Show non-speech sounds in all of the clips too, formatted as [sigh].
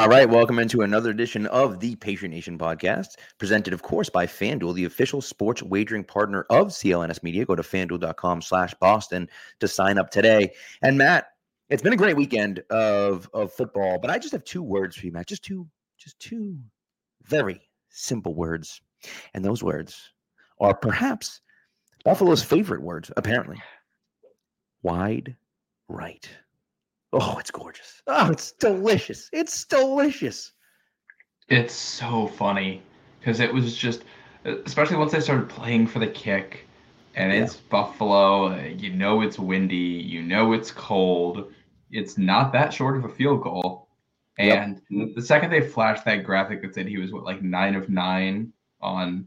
All right, welcome into another edition of the Patriot Nation podcast, presented, of course, by FanDuel, the official sports wagering partner of CLNS Media. Go to fanduel.com slash Boston to sign up today. And Matt, it's been a great weekend of, of football, but I just have two words for you, Matt. Just two, just two very simple words. And those words are perhaps Buffalo's favorite words, apparently. Wide right. Oh, it's gorgeous. Oh, it's delicious. It's delicious. It's so funny because it was just, especially once they started playing for the kick, and it's Buffalo. You know it's windy. You know it's cold. It's not that short of a field goal. Yep. And the second they flashed that graphic that said he was what like nine of nine on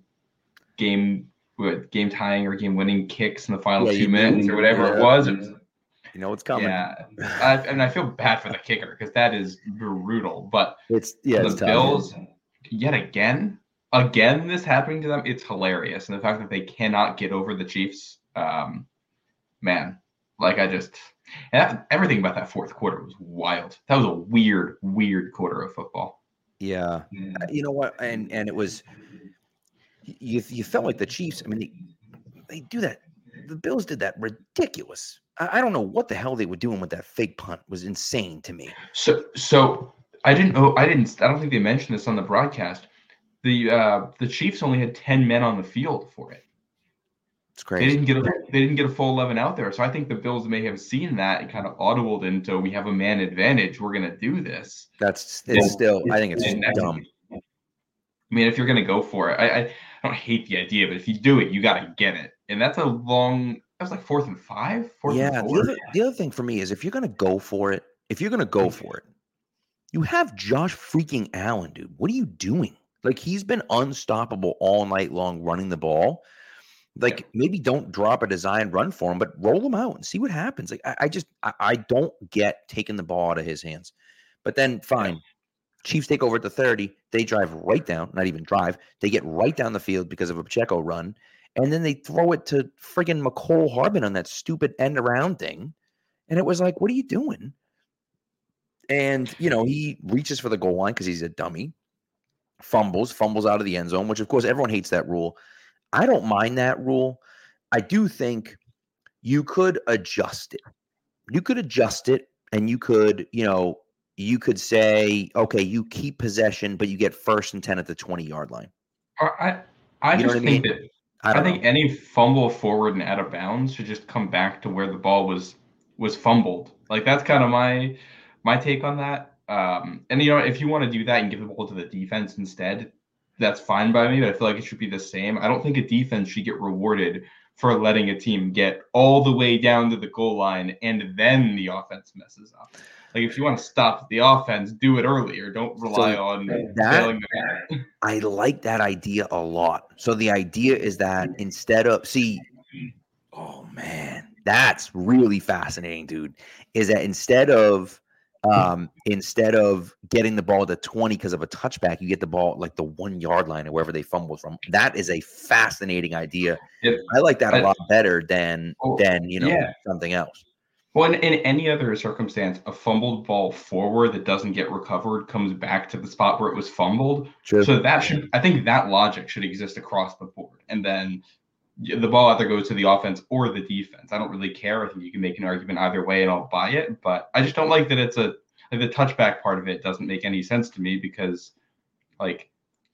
game with game tying or game winning kicks in the final Yeah, two minutes or whatever yeah. it was, it was You know it's coming. yeah. I, and I feel bad for the kicker because that is brutal. But It's yeah, the it's tough. Bills, yet again, again, this happening to them, it's hilarious. And the fact that they cannot get over the Chiefs, um, man, like I just, and that, everything about that fourth quarter was wild. That was a weird, weird quarter of football. Yeah. Uh, You know what? And and it was you you felt like the Chiefs, I mean they, they do that. The Bills did that ridiculous. I, don't know what the hell they were doing with that fake punt. It was insane to me. So, so I didn't know, I didn't, I don't think they mentioned this on the broadcast. The uh, the Chiefs only had ten men on the field for it. It's crazy. They didn't get a they didn't get a full eleven out there, so I think the Bills may have seen that and kind of audibled into we have a man advantage. We're gonna do this. That's it's still I think it's dumb. I mean, if you're gonna go for it, I, I, I don't hate the idea, but if you do it, you gotta get it. And that's a long. That was like fourth and five. Fourth Yeah. and The other, the other thing for me is if you're gonna go for it, if you're gonna go for it, you have Josh freaking Allen, dude. What are you doing? Like he's been unstoppable all night long running the ball. Like maybe don't drop a design run for him, but roll him out and see what happens. Like I, I just I, I don't get taking the ball out of his hands. But then fine. Chiefs take over at the 30. They drive right down, not even drive. They get right down the field because of a Pacheco run. And then they throw it to friggin' Mecole Hardman on that stupid end around thing. And it was like, what are you doing? And, you know, he reaches for the goal line because he's a dummy, fumbles, fumbles out of the end zone, which, of course, everyone hates that rule. I don't mind that rule. I do think you could adjust it. You could adjust it and you could, you know, you could say, okay, you keep possession, but you get first and 10 at the 20 yard line. I I just I think that I I, think know. any fumble forward and out of bounds should just come back to where the ball was was fumbled. Like that's kind of my my take on that. Um, and you know, if you want to do that and give the ball to the defense instead, that's fine by me. But I feel like it should be the same. I don't think a defense should get rewarded for letting a team get all the way down to the goal line and then the offense messes up. Like if you want to stop the offense, do it earlier. Don't rely So on that-. [laughs] I like that idea a lot. So the idea is that instead of see, oh man, that's really fascinating, dude. Is that instead of um instead of getting the ball to 20 because of a touchback, you get the ball like the one yard line or wherever they fumbled from. That is a fascinating idea. It- I like that a I- lot better than Oh, than you know yeah. something else. Well, in, in any other circumstance, a fumbled ball forward that doesn't get recovered comes back to the spot where it was fumbled. True. So that should, I think, that logic should exist across the board, and then the ball either goes to the offense or the defense. I don't really care. I think you can make an argument either way, and I'll buy it. But I just don't like that it's a like the touchback part of it doesn't make any sense to me because like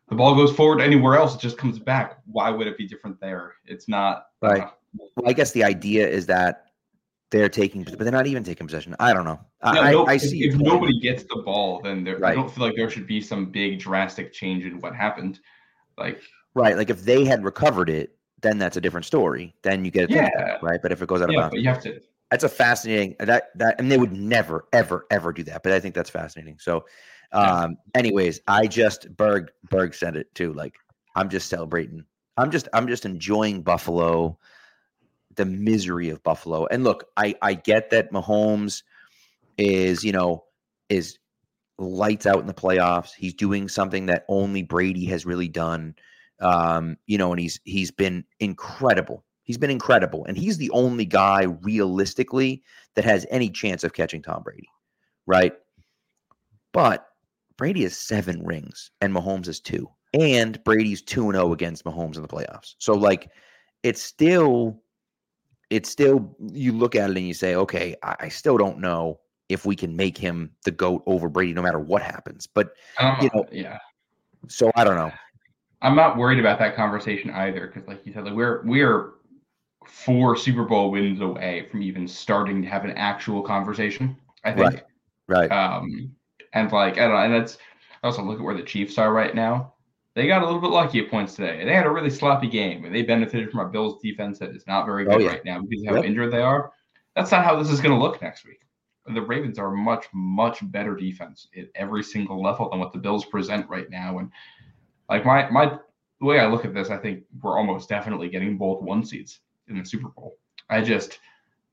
the ball goes forward anywhere else, it just comes back. Why would it be different there? It's not Right. uh, Well, I guess the idea is that they're taking, but they're not even taking possession. I don't know. I, no, I- if, see. if nobody gets the ball, then there, Right. I don't feel like there should be some big drastic change in what happened. Like, Right. Like if they had recovered it, then that's a different story. Then you get a touchdown, Yeah. right? But if it goes out of yeah, bounds, but you have to. that's a fascinating that that and they would never, ever, ever do that. But I think that's fascinating. So um anyways, I just Berg Berg said it too. Like I'm just celebrating. I'm just I'm just enjoying Buffalo, the misery of Buffalo. And look, I I get that Mahomes is, you know, is lights out in the playoffs. He's doing something that only Brady has really done. Um, you know, and he's he's been incredible. He's been incredible, and he's the only guy realistically that has any chance of catching Tom Brady, right? But Brady has seven rings, and Mahomes has two, and Brady's two and zero against Mahomes in the playoffs. So, like, it's still, it's still. You look at it and you say, okay, I, I still don't know if we can make him the goat over Brady, no matter what happens. But Um, You know- yeah, so I don't know. I'm not worried about that conversation either because, like you said, like we're we're four Super Bowl wins away from even starting to have an actual conversation. I think. Right. Right. Um, and like I don't know, and that's I also look at where the Chiefs are right now. They got a little bit lucky at points today. They had a really sloppy game, and they benefited from our Bills defense that is not very Oh, good yeah. right now because of how Yep. injured they are. That's not how this is going to look next week. The Ravens are a much much better defense at every single level than what the Bills present right now. And like my my the way I look at this, I think we're almost definitely getting both one seeds in the Super Bowl. I just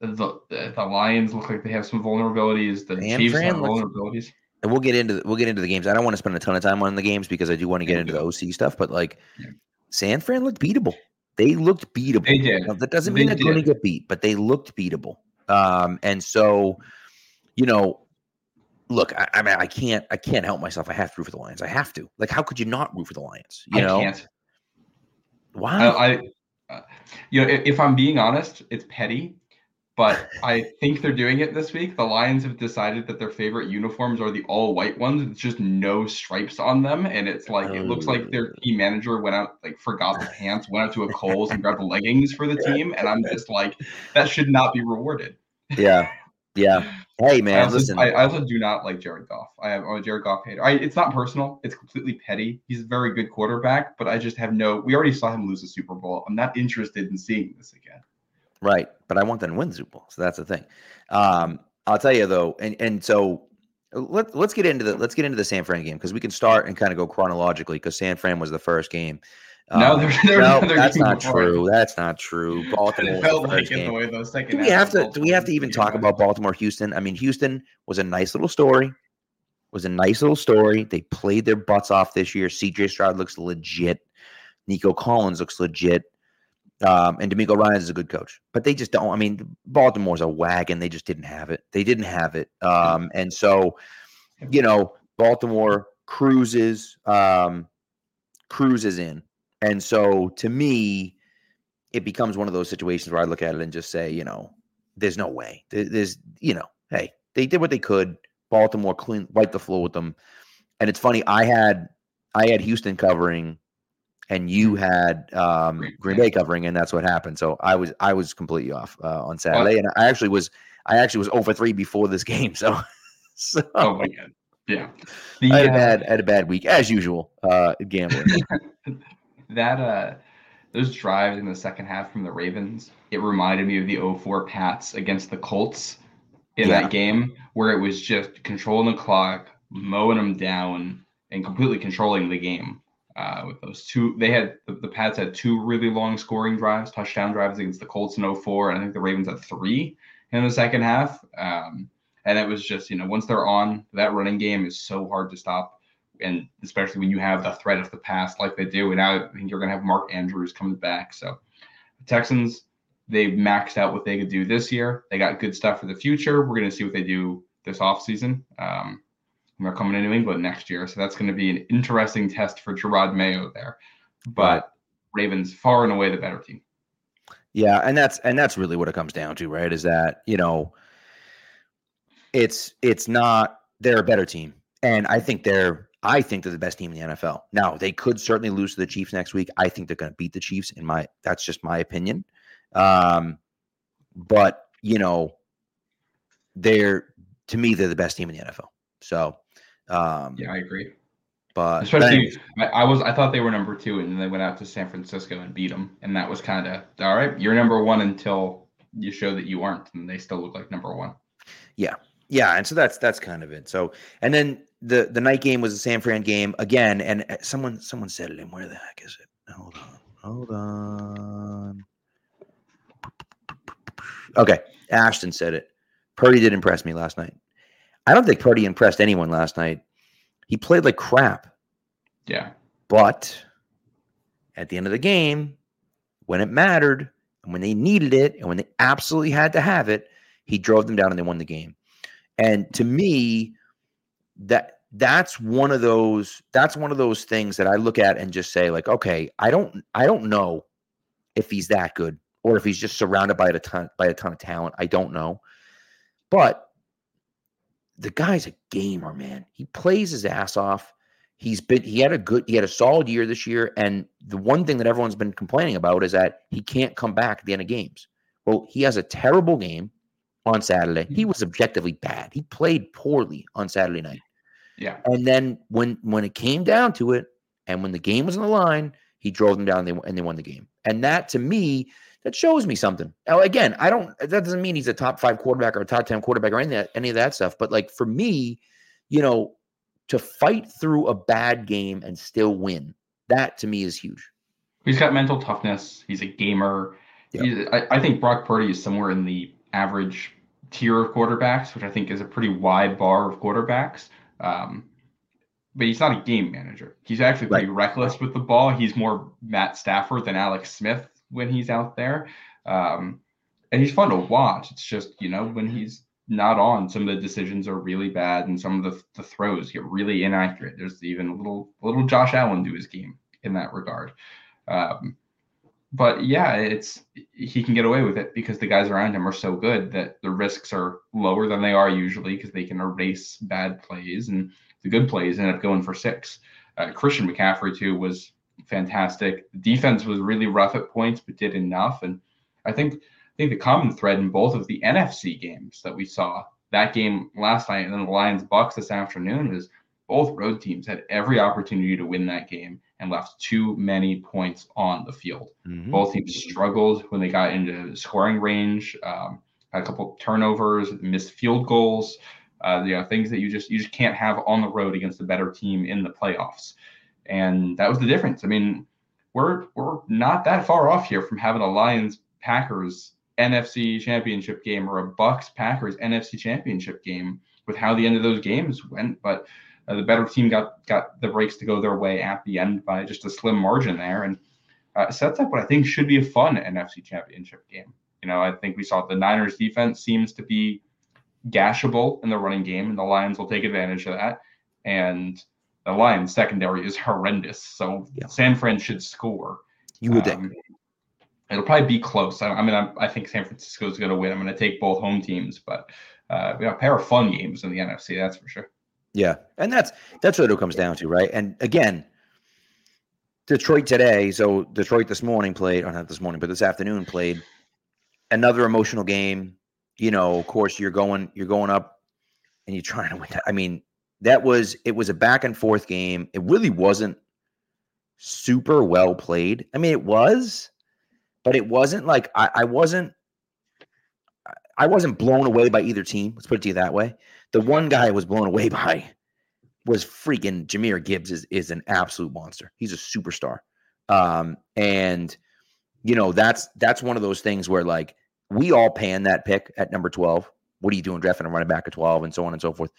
the the, the Lions look like they have some vulnerabilities. The Chiefs Fran have looks- vulnerabilities. And we'll get into the, we'll get into the games. I don't want to spend a ton of time on the games because I do want to get into the OC stuff. But like, Yeah. San Fran looked beatable. They looked beatable. They did. Now, that doesn't They mean they're going to get beat, but they looked beatable. Um, and so, you know, look, I, I mean, I can't, I can't help myself. I have to root for the Lions. I have to. Like, how could you not root for the Lions? You I know, can't. why? I, I uh, you know, if I'm being honest, it's petty, but I think they're doing it this week. The Lions have decided that their favorite uniforms are the all white ones. It's just no stripes on them, and it's like it looks like their oh. team manager went out, like forgot the pants, went out to a Kohl's and grabbed the leggings for the [laughs] team, and I'm just like, that should not be rewarded. yeah, yeah. Hey, I man, also, listen. I, I also do not like Jared Goff. I have, I'm a Jared Goff hater. I, it's not personal. It's completely petty. He's a very good quarterback, but I just have no. We already saw him lose a Super Bowl. I'm not interested in seeing this again. Right, but I want them to win the Super Bowl, so that's the thing. Um, I'll tell you though, and and so let let's get into the let's get into the San Fran game because we can start and kind of go chronologically because San Fran was the first game. No, Um, [laughs] no, that's not before. true. That's not true. [laughs] Baltimore It felt like first it the game. way those second. Do we have to? Do we have to even talk about Baltimore Houston? I mean, Houston was a nice little story. Was a nice little story. They played their butts off this year. CJ Stroud looks legit. Nico Collins looks legit. Um, and DeMeco Ryan is a good coach, but they just don't. I mean, Baltimore's a wagon. They just didn't have it. They didn't have it. Um, and so, you know, Baltimore cruises, um, cruises in. And so, to me, it becomes one of those situations where I look at it and just say, you know, there's no way. There's, you know, hey, they did what they could. Baltimore clean wiped the floor with them. And it's funny, I had I had Houston covering and you had um, Green Bay. Covering, and that's what happened. So I was I was completely off uh, on Saturday, and I actually was I actually was over three before this [laughs] game. So, so Oh my god! Yeah, the, I had a uh, bad had a bad week as usual. Uh, gambling. [laughs] that uh those drives in the second half from the Ravens, it reminded me of the 04 Pats against the Colts in Yeah. that game where it was just controlling the clock, mowing them down, and completely controlling the game. Uh, with those two, they had the, the Pats had two really long scoring drives, touchdown drives against the Colts in 04, and I think the Ravens had three in the second half. Um, and it was just, you know, once they're on, that running game is so hard to stop and especially when you have the threat of the past like they do. And now I think you're going to have Mark Andrews coming back. So the Texans, they maxed out what they could do this year. They got good stuff for the future. We're going to see what they do this offseason. Um, they're coming to New England next year. So that's going to be an interesting test for Jerod Mayo there. But Ravens, far and away the better team. Yeah, and that's and that's really what it comes down to, right? Is that you know, it's it's not they're a better team, and I think they're I think they're the best team in the NFL. Now they could certainly lose to the Chiefs next week. I think they're going to beat the Chiefs. In my that's just my opinion. Um, but you know, they're to me they're the best team in the NFL. So, um, Yeah, I agree. but Especially, I, I was I thought they were number two, and then they went out to San Francisco and beat them, and that was kind of all right. You're number one until you show that you aren't, and they still look like number one. yeah, yeah, and so that's that's kind of it. So, and then the the night game was a San Fran game again, and uh, someone someone said it. And where the heck is it? Hold on, hold on. Okay, Ashton said it. Purdy did impress me last night. I don't think Purdy impressed anyone last night. He played like crap, Yeah, but at the end of the game, when it mattered and when they needed it and when they absolutely had to have it, he drove them down and they won the game. And to me, that that's one of those that's one of those things that I look at and just say like, okay, I don't I don't know if he's that good or if he's just surrounded by a ton by a ton of talent. I don't know. But the guy's a gamer, man. He plays his ass off. He's been he had a good he had a solid year this year. And the one thing that everyone's been complaining about is that he can't come back at the end of games. Well, he has a terrible game on Saturday. He mm-hmm. was objectively bad. He played poorly on Saturday night. yeah, And then when when it came down to it, and when the game was on the line, he drove them down and they, and they won the game. And that to me, that shows me something. Now, again, I don't. That doesn't mean he's a top five quarterback or a top ten quarterback or any of that, any of that stuff. But like for me, you know, to fight through a bad game and still win, that to me is huge. he's got mental toughness. He's a gamer. Yeah. He's, I, I think Brock Purdy is somewhere in the average tier of quarterbacks, which I think is a pretty wide bar of quarterbacks. Um, but he's not a game manager. He's actually pretty reckless with the ball. He's more Matt Stafford than Alex Smith when he's out there. Um, and he's fun to watch. It's just, you know, when he's not on, some of the decisions are really bad and some of the, the throws get really inaccurate. There's even a little little Josh Allen to his game in that regard. Um, but yeah, it's he can get away with it because the guys around him are so good that the risks are lower than they are usually because they can erase bad plays and the good plays end up going for six. Uh, Christian McCaffrey too was fantastic. The defense was really rough at points, but did enough. And I think I think the common thread in both of the NFC games that we saw that game last night and then the Lions Bucks this afternoon is both road teams had every opportunity to win that game and left too many points on the field. Mhm. Both teams struggled when they got into scoring range. Um, had a couple turnovers, missed field goals. Uh, you know, things that you just you just can't have on the road against a better team in the playoffs. And that was the difference. I mean, we're we're not that far off here from having a Lions Packers NFC Championship game or a Bucks Packers NFC Championship game with how the end of those games went. But uh, the better team got got the breaks to go their way at the end by just a slim margin there, and uh, sets up what I think should be a fun NFC Championship game. You know, I think we saw the Niners defense seems to be gashable in the running game, and the Lions will take advantage of that. And the Lions secondary is horrendous, so Yeah. San Fran should score. You would think. Um, It'll probably be close. I, I mean, I, I think San Francisco is going to win. I'm going to take both home teams, but uh, we have a pair of fun games in the NFC. That's for sure. Yeah, and that's that's what it comes down to, right? And again, Detroit today. So Detroit this morning played, or not this morning, but this afternoon played another emotional game. You know, of course, you're going you're going up, and you're trying to win. I mean, that was it was a back and forth game. It really wasn't super well played. I mean, it was, but it wasn't like I, I wasn't. I wasn't blown away by either team. Let's put it to you that way. The one guy I was blown away [laughs] by was freaking Jahmyr Gibbs is is an absolute monster. He's a superstar. Um, and you know, that's that's one of those things where like we all pan that pick at number 12. What are you doing drafting a running back at 12 and so on and so forth?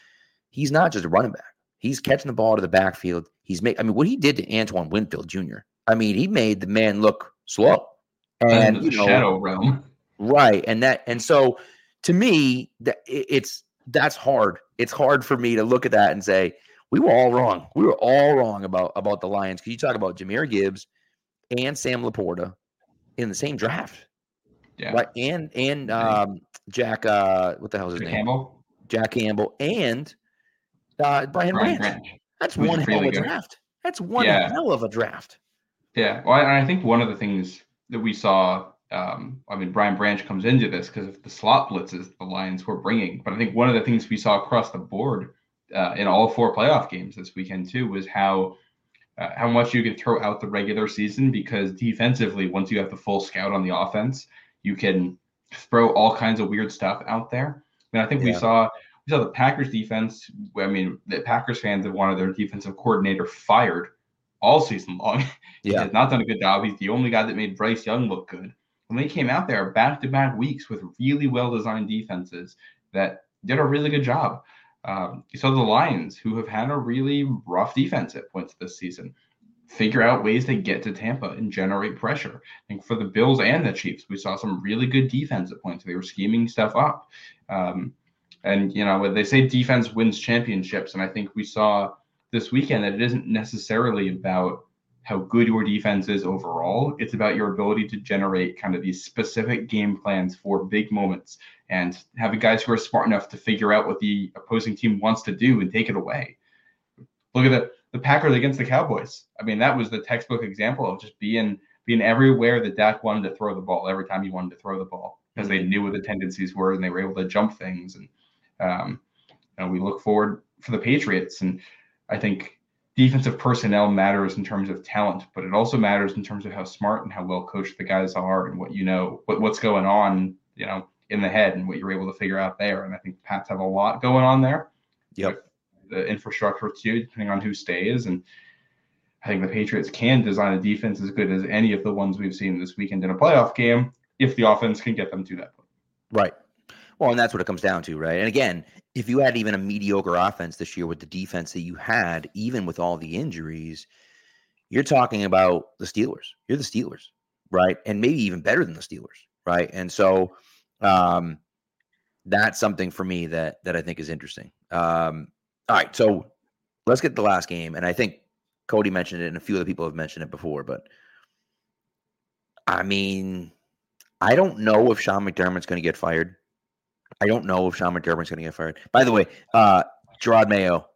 He's not just a running back. He's catching the ball to the backfield. He's made I mean, what he did to Antoine Winfield Jr. I mean, he made the man look slow. And you know, shadow realm. Right. And that and so to me, that it's that's hard. It's hard for me to look at that and say, we were all wrong. We were all wrong about about the Lions. Because you talk about Jahmyr Gibbs and Sam LaPorta in the same draft. Yeah. Right. And and um Jack uh what the hell is his Jack name? Campbell. Jack Campbell and Uh, Brian, Brian Branch. Branch. That's Who's one hell of a good. draft. That's one Yeah. hell of a draft. Yeah, well, and I think one of the things that we saw, um, I mean, Brian Branch comes into this because of the slot blitzes the Lions were bringing. But I think one of the things we saw across the board uh, in all four playoff games this weekend too was how uh, how much you can throw out the regular season because defensively, once you have the full scout on the offense, you can throw all kinds of weird stuff out there. And I think we saw we saw the Packers defense. I mean, the Packers fans have wanted their defensive coordinator fired all season long. [laughs] He Yeah. has not done a good job. He's the only guy that made Bryce Young look good. And they came out there back to back weeks with really well designed defenses that did a really good job. Um, you saw the Lions, who have had a really rough defense at points this season, figure out ways to get to Tampa and generate pressure. And for the Bills and the Chiefs, we saw some really good defense at points. They were scheming stuff up. Um, and, you know, they say defense wins championships. And I think we saw this weekend that it isn't necessarily about how good your defense is overall. It's about your ability to generate kind of these specific game plans for big moments and having guys who are smart enough to figure out what the opposing team wants to do and take it away. Look at the, the Packers against the Cowboys. I mean, that was the textbook example of just being being everywhere that Dak wanted to throw the ball every time he wanted to throw the ball because they mm-hmm. knew what the tendencies were and they were able to jump things. And um, know, we look forward for the Patriots and I think defensive personnel matters in terms of talent, but it also matters in terms of how smart and how well coached the guys are and what you know, what, what's going on, you know, in the head and what you're able to figure out there. And I think the Pats have a lot going on there. Yep. The infrastructure too, depending on who stays. And I think the Patriots can design a defense as good as any of the ones we've seen this weekend in a playoff game if the offense can get them to that point. Right. Well, and that's what it comes down to, right? And again, if you had even a mediocre offense this year with the defense that you had, even with all the injuries, you're talking about the Steelers. You're the Steelers, right? And maybe even better than the Steelers, right? And so um that's something for me that that I think is interesting. Um all right, so let's get the last game and I think Cody mentioned it and a few other people have mentioned it before, but I mean, I don't know if Sean McDermott's going to get fired. I don't know if Sean McDermott's going to get fired. By the way, uh, Jerod Mayo,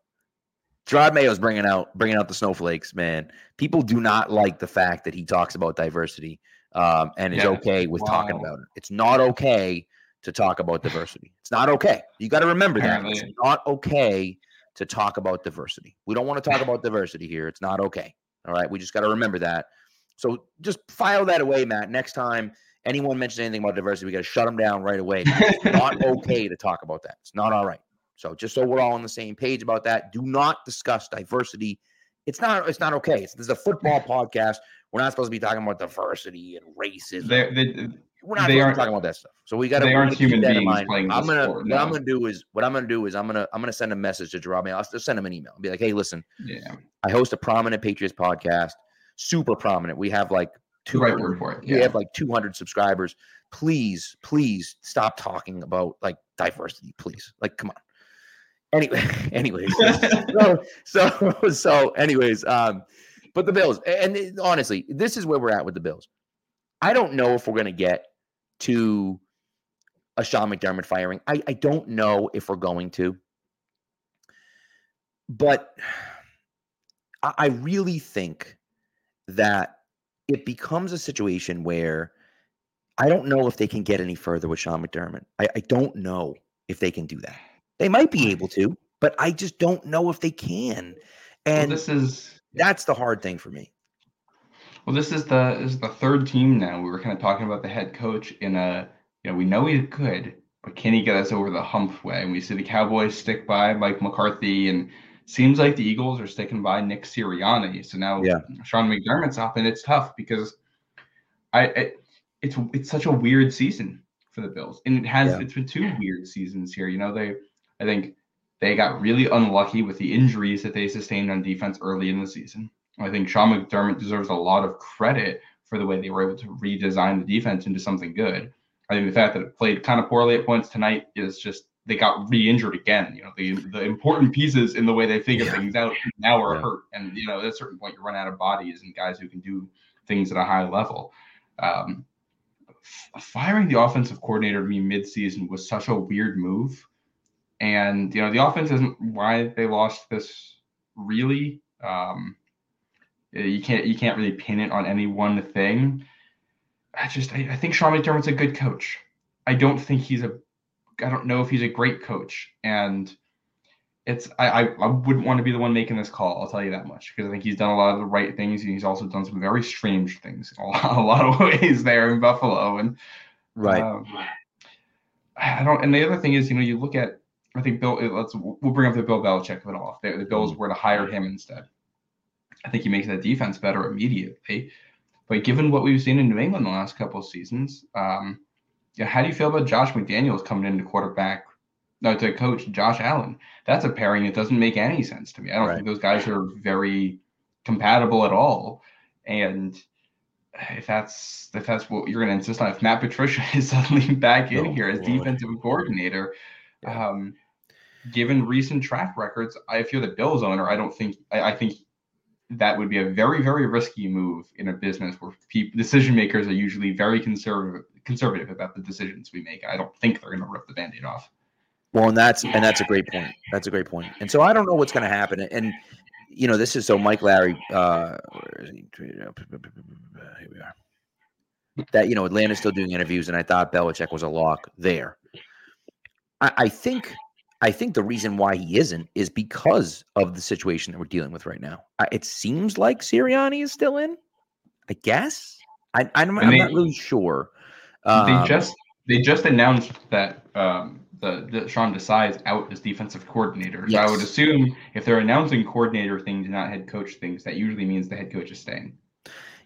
Jerod Mayo's bringing out bringing out the snowflakes, man. People do not like the fact that he talks about diversity um, and is Yeah. okay with talking about it. It's not okay to talk about diversity. It's not okay. You got to remember that. It's not okay to talk about diversity. We don't want to talk [laughs] about diversity here. It's not okay. All right. We just got to remember that. So just file that away, Matt. Next time anyone mentions anything about diversity, we got to shut them down right away. It's [laughs] not okay to talk about that. It's not all right. So just so we're all on the same page about that, do not discuss diversity. It's not. It's not okay. It's, this is a football [laughs] podcast. We're not supposed to be talking about diversity and racism. They, they, we're not they aren't- talking about that stuff. So we got to. they aren't human that in beings mind. playing I'm gonna. sport, what I'm gonna do is. What I'm gonna do is. I'm gonna. I'm gonna send a message to Mayo. I'll just send him an email. And be like, hey, listen. yeah, I host a prominent Patriots podcast. Super prominent. We have like the right word for it. we have like 200 subscribers. Please please stop talking about like diversity please. Like come on. Anyway [laughs] anyways. [laughs] So so so anyways um but the bills and it- honestly this is where we're at with the bills. I don't know if we're going to get to a sean mcdermott firing. I, I don't know if we're going to. But [sighs] I, I really think that it becomes a situation where I don't know if they can get any further with Sean McDermott. I, I don't know if they can do that. They might be able to, but I just don't know if they can. Well, And this is that's the hard thing for me. Well, this is the this is the third team now. We were kind of talking about the head coach in a you know we know he's good, but can he get us over the hump way? And we see the Cowboys stick by Mike McCarthy, and seems like the Eagles are sticking by Nick Sirianni. So now Yeah. Sean McDermott's up, and it's tough because I, I it's it's such a weird season for the Bills, and it has Yeah. it's been two weird seasons here. You know they I think they got really unlucky with the injuries that they sustained on defense early in the season. I think Sean McDermott deserves a lot of credit for the way they were able to redesign the defense into something good. I think the fact that it played kind of poorly at points tonight is just they got re-injured again. You know, the the important pieces in the way they figure Yeah. things out now are Yeah. hurt, and you know at a certain point you run out of bodies and guys who can do things at a high level. Um, f- firing the offensive coordinator to me mid-season was such a weird move, And you know, the offense isn't why they lost this really. Um, you can't you can't really pin it on any one thing. I just I, I think Sean McDermott's a good coach. I don't think he's a I don't know if he's a great coach. And it's I, I, I wouldn't want to be the one making this call. I'll tell you that much because I think he's done a lot of the right things and he's also done some very strange things in a lot, [laughs] a lot of ways there in Buffalo. And Right. um, I don't. And the other thing is, you know, you look at I think Bill. Let's we'll bring up the Bill Belichick of it all. The, the Bills were to hire him instead, I think he makes that defense better immediately. But given what we've seen in New England the last couple of seasons, um, yeah, how do you feel about Josh McDaniels coming into quarterback? No, to coach Josh Allen. That's a pairing that doesn't make any sense to me. I don't Right. think those guys are very compatible at all. And if that's if that's what you're going to insist on, if Matt Patricia [laughs] is suddenly back in Oh, here as boy. defensive coordinator, Yeah. um, given recent track records, I if you're the Bills owner, I don't think I, I think that would be a very very risky move in a business where people, decision makers are usually very conservative conservative about the decisions we make. I don't think they're going to rip the band-aid off. Well, and that's and that's a great point. That's a great point. And so I don't know what's going to happen. And you know, this is so Mike Larry. Uh, where is he? Here we are. That you know, Atlanta's still doing interviews, and I thought Belichick was a lock there. I, I think. I think the reason why he isn't is because of the situation that we're dealing with right now. I, it seems like Sirianni is still in. I guess. I, I'm not really sure. They Um, just they just announced that um, the, the Sean Desai is out as defensive coordinator. So I would assume if they're announcing coordinator things and not head coach things, that usually means the head coach is staying.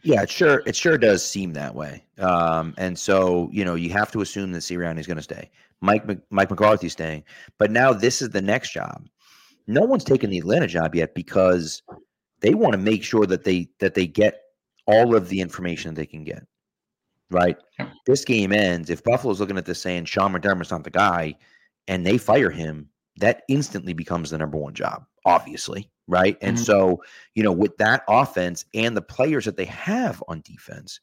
Yeah, it sure it sure does seem that way. Um, and so you know you have to assume that Sirianni is going to stay. Mike Mike McCarthy's staying, but now this is the next job. No one's taken the Atlanta job yet because they want to make sure that they that they get all of the information that they can get. Right. Yep. This game ends if Buffalo's looking at this saying Sean McDermott's not the guy, and they fire him. That instantly becomes the number one job, obviously, right? And Mhm. so you know, with that offense and the players that they have on defense,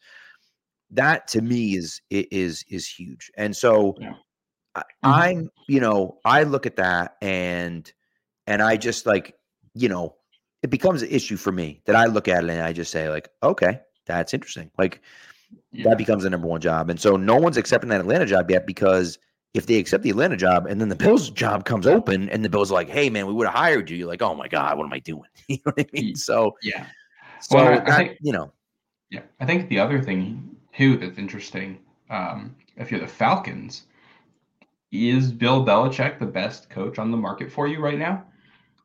that to me is is is huge. And so Yeah. I, Mhm. I'm, you know, I look at that and and I just like, you know, it becomes an issue for me that I look at it and I just say like, okay, that's interesting. Like Yeah. that becomes the number one job. And so no one's accepting that Atlanta job yet because if they accept the Atlanta job and then the Bills job comes open and the Bills are like, hey man, we would have hired you. You're like, oh my God, what am I doing? [laughs] you know what I mean? So yeah. so Well, I- I think- you know, Yeah, I think the other thing too that's interesting, um, if you're the Falcons, is Bill Belichick the best coach on the market for you right now?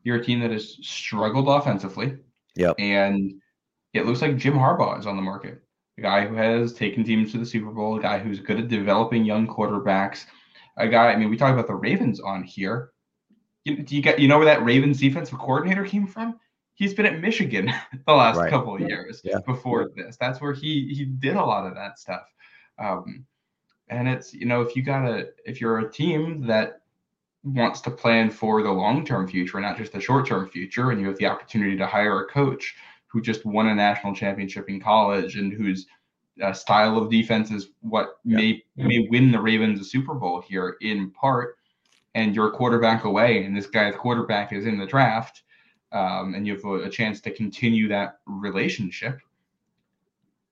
You're a team that has struggled offensively, Yep. and it looks like Jim Harbaugh is on the market. A guy who has taken teams to the Super Bowl, a guy who's good at developing young quarterbacks, a guy. I mean, we talk about the Ravens on here. You, do you get you know where that Ravens defensive coordinator came from? He's been at Michigan [laughs] the last Right. couple of years Yeah. before this. That's where he he did a lot of that stuff. Um, and it's you know if you got a if you're a team that wants to plan for the long term future, not just the short term future, and you have the opportunity to hire a coach who just won a national championship in college and whose uh, style of defense is what Yeah. may may win the Ravens a Super Bowl here in part, and you're a quarterback away, and this guy's quarterback is in the draft, um, and you have a, a chance to continue that relationship.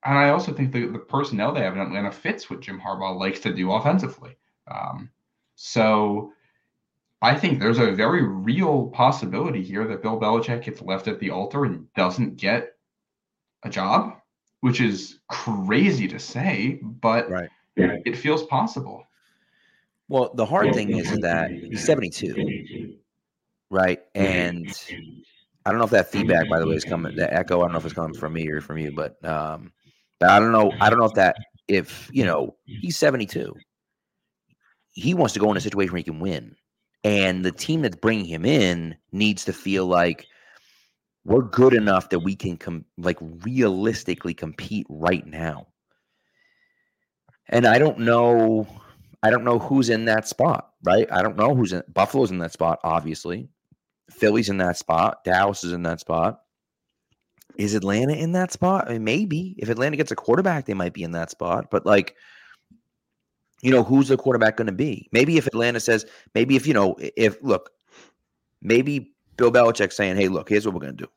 And I also think the, the personnel they have in Atlanta fits what Jim Harbaugh likes to do offensively. Um, so I think there's a very real possibility here that Bill Belichick gets left at the altar and doesn't get a job, which is crazy to say, but Right. it feels possible. Well, the hard thing is that he's 72, right? And I don't know if that feedback, by the way, is coming. The echo, I don't know if it's coming from me or from you, but um, but I don't know. I don't know if that if you know he's 72, he wants to go in a situation where he can win, and the team that's bringing him in needs to feel like we're good enough that we can com- like realistically compete right now. And I don't know. I don't know who's in that spot, right? I don't know who's in Buffalo's in that spot, obviously. Philly's in that spot. Dallas is in that spot. Is Atlanta in that spot? I mean, maybe. If Atlanta gets a quarterback, they might be in that spot. But like, you know, who's the quarterback going to be? Maybe if Atlanta says, maybe if, you know, if, look, maybe Bill Belichick saying, hey, look, here's what we're going to do.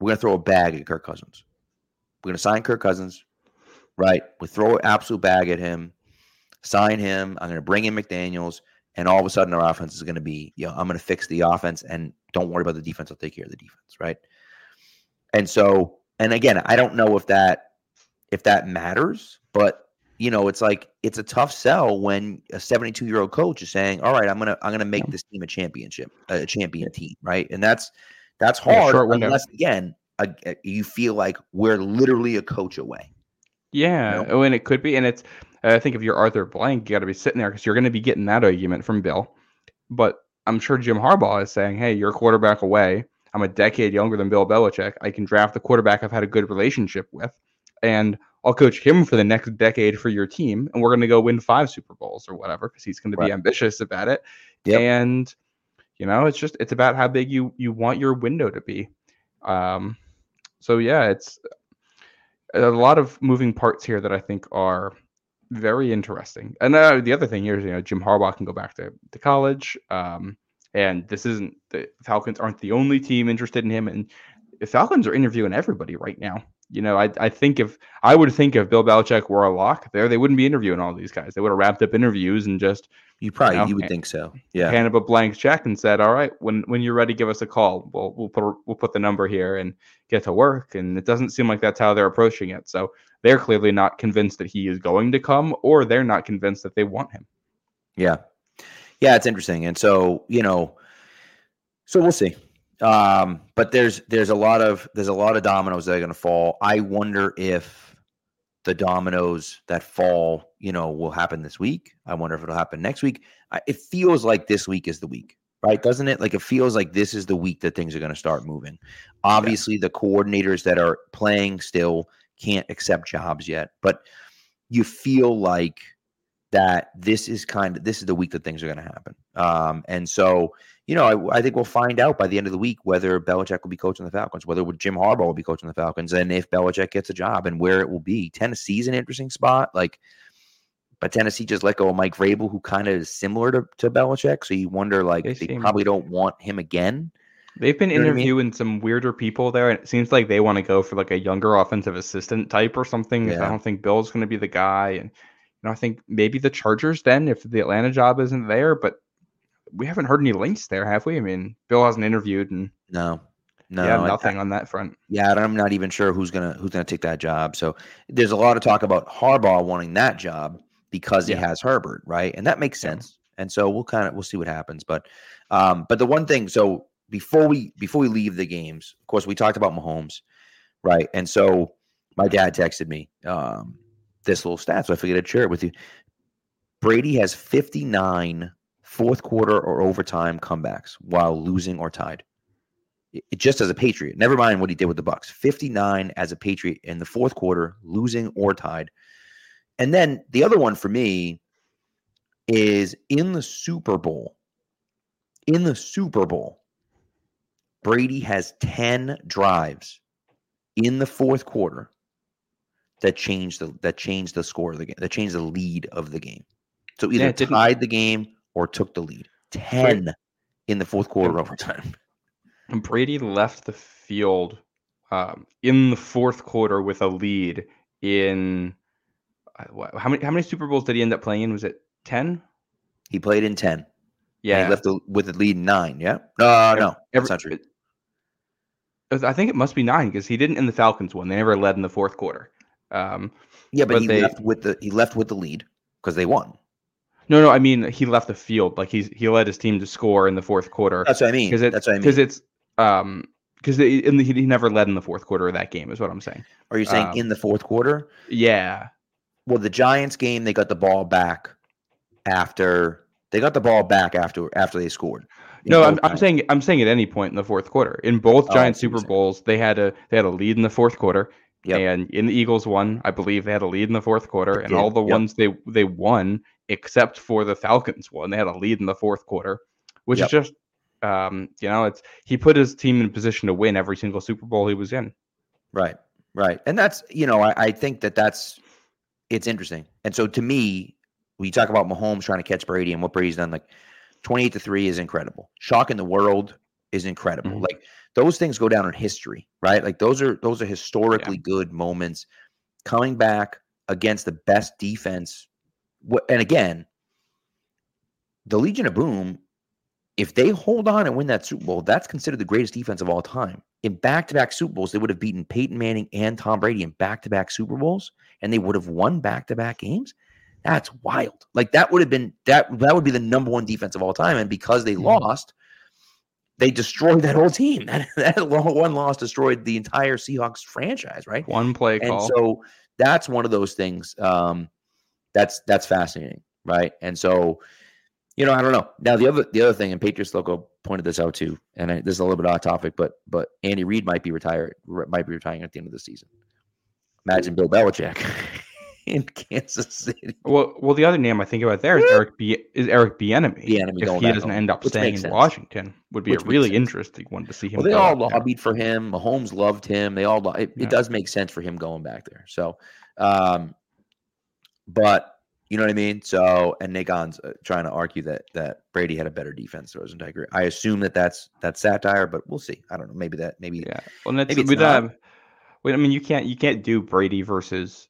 We're going to throw a bag at Kirk Cousins. We're going to sign Kirk Cousins, right? We throw an absolute bag at him, sign him. I'm going to bring in McDaniels. And all of a sudden, our offense is going to be, you know, I'm going to fix the offense and don't worry about the defense. I'll take care of the defense, right? And so, and again, I don't know if that if that matters, but you know, it's like it's a tough sell when a 72 year old coach is saying, "All right, I'm gonna I'm gonna make this team a championship, a champion team," right? And that's that's hard unless again a, a- you feel like we're literally a coach away. Yeah, You oh, and it could be, and it's. I think if you're Arthur Blank, you got to be sitting there because you're going to be getting that argument from Bill. But I'm sure Jim Harbaugh is saying, "Hey, you're a quarterback away. I'm a decade younger than Bill Belichick. I can draft the quarterback I've had a good relationship with, and I'll coach him for the next decade for your team, and we're going to go win five Super Bowls or whatever because he's going to Right. be ambitious about it. Yep. And you know, it's just it's about how big you you want your window to be. Um, so yeah, it's a lot of moving parts here that I think are very interesting. And uh, the other thing here is, you know, Jim Harbaugh can go back to, to college. Um, and this isn't the Falcons aren't the only team interested in him. And the Falcons are interviewing everybody right now. You know, I, I think if I would think if Bill Belichick were a lock there, they wouldn't be interviewing all these guys. They would have wrapped up interviews and just You probably know, you would think so. Yeah. handed a blank check and said, "All right, when when you're ready, give us a call. We'll we'll put we'll put the number here and get to work." And it doesn't seem like that's how they're approaching it. So they're clearly not convinced that he is going to come, or they're not convinced that they want him. Yeah. Yeah, it's interesting. And so, you know, so we'll see. Um, but there's there's a lot of there's a lot of dominoes that are gonna fall. I wonder if the dominoes that fall, you know, will happen this week. I wonder if it'll happen next week. I, it feels like this week is the week, right? Doesn't it? Like it feels like this is the week that things are going to start moving. Obviously, the coordinators that are playing still can't accept jobs yet, but you feel like that this is kind of this is the week that things are going to happen. Um, and so, you know, I, I think we'll find out by the end of the week whether Belichick will be coaching the Falcons, whether Jim Harbaugh will be coaching the Falcons, and if Belichick gets a job and where it will be. Tennessee's an interesting spot, like, but Tennessee just let go of Mike Vrabel, who kind of is similar to, to Belichick. So you wonder, like, They they, probably don't want him again. They've been You know what I mean? interviewing some weirder people there, and it seems like they want to go for like a younger offensive assistant type or something. 'cause I don't think Bill's going to be the guy, and know, I think maybe the Chargers then if the Atlanta job isn't there, but we haven't heard any links there, have we? I mean, Bill hasn't interviewed, and No, no, yeah, I- nothing on that front. Yeah, I'm not even sure who's gonna who's gonna take that job. So there's a lot of talk about Harbaugh wanting that job because he has Herbert, right? And that makes Yeah. sense. And so we'll kind of we'll see what happens. But um, but the one thing, so before we before we leave the games, of course, we talked about Mahomes, right? And so my dad texted me um this little stat, so I figured I'd share it with you. Brady has 59 fourth quarter or overtime comebacks while losing or tied it- just as a Patriot. Never mind what he did with the Bucks. 59 as a Patriot in the fourth quarter, losing or tied. And then the other one for me is in the Super Bowl. In the Super Bowl, Brady has 10 drives in the fourth quarter that changed the that changed the score of the game, that changed the lead of the game. So either it didn't- tied the game or took the lead. 10 in the fourth quarter overtime. [laughs] And Brady left the field um, in the fourth quarter with a lead in uh, what, how many how many Super Bowls did he end up playing in? Was it ten? He played in 10. Yeah. Yeah, he left the, with the lead in nine. Yeah. Uh, no, Every- that's not true. it- I think it must be nine because he didn't in the Falcons one. They never led in the fourth quarter. Um, Yeah, but, but he they- left with the he left with the lead because they won. no, no, I mean he left the field like he's he led his team to score in the fourth quarter That's what I mean. because it That's what I mean. because it's um because he, he never led in the fourth quarter of that game is what I'm saying. Are you saying um, in the fourth quarter? Yeah, Well, the Giants game, they got the ball back after they got the ball back after after they scored. No, I'm, I'm saying I'm saying at any point in the fourth quarter. In both Oh, I Giants see what you're Super. Bowls, they had a they had a lead in the fourth quarter. Yep. And in the Eagles one, I believe they had a lead in the fourth quarter. And all the yep. ones they they won, except for the Falcons one, they had a lead in the fourth quarter, which Yep. is just um, you know, it's he put his team in a position to win every single Super Bowl he was in. Right, right, and that's you know I, I think that that's it's interesting, and so to me, We talk about Mahomes trying to catch Brady and what Brady's done. Like 28 to 3 is incredible. Shock in the world is incredible. Mhm. Like those things go down in history, right? Like those are those are historically good moments. Coming back against the best defense. And again, the Legion of Boom, if they hold on and win that Super Bowl, that's considered the greatest defense of all time. In back to back Super Bowls, they would have beaten Peyton Manning and Tom Brady in back to back Super Bowls, and they would have won back to back games. That's wild. Like that would have been that that would be the number one defense of all time. And because they Mhm. lost, they destroyed that whole team. [laughs] That that one loss destroyed the entire Seahawks franchise, right? One play and call. And so that's one of those things um that's that's fascinating right and so you know i don't know now the other the other thing and patriots loco pointed this out too and I, this is a little bit off topic but but andy reid might be retired re- might be retiring at the end of the season imagine bill belichick [laughs] [laughs] in kansas city well, well, the other name I think about there is Eric B. Is Eric Bieniemy. Bieniemy if he doesn't home, end up staying in sense. Washington, would be Which a really interesting one to see him. well they all out there. lobbied for him mahomes loved him they all lo- it, Yeah. it does make sense for him going back there so um but you know what I mean. So, and Nagon's uh, trying to argue that that Brady had a better defense. Into agree. I assume that that's that's satire, but we'll see. I don't know. Maybe that. Maybe Yeah. Well, that's Maybe it's with not. um, wait, I mean, you can't you can't do Brady versus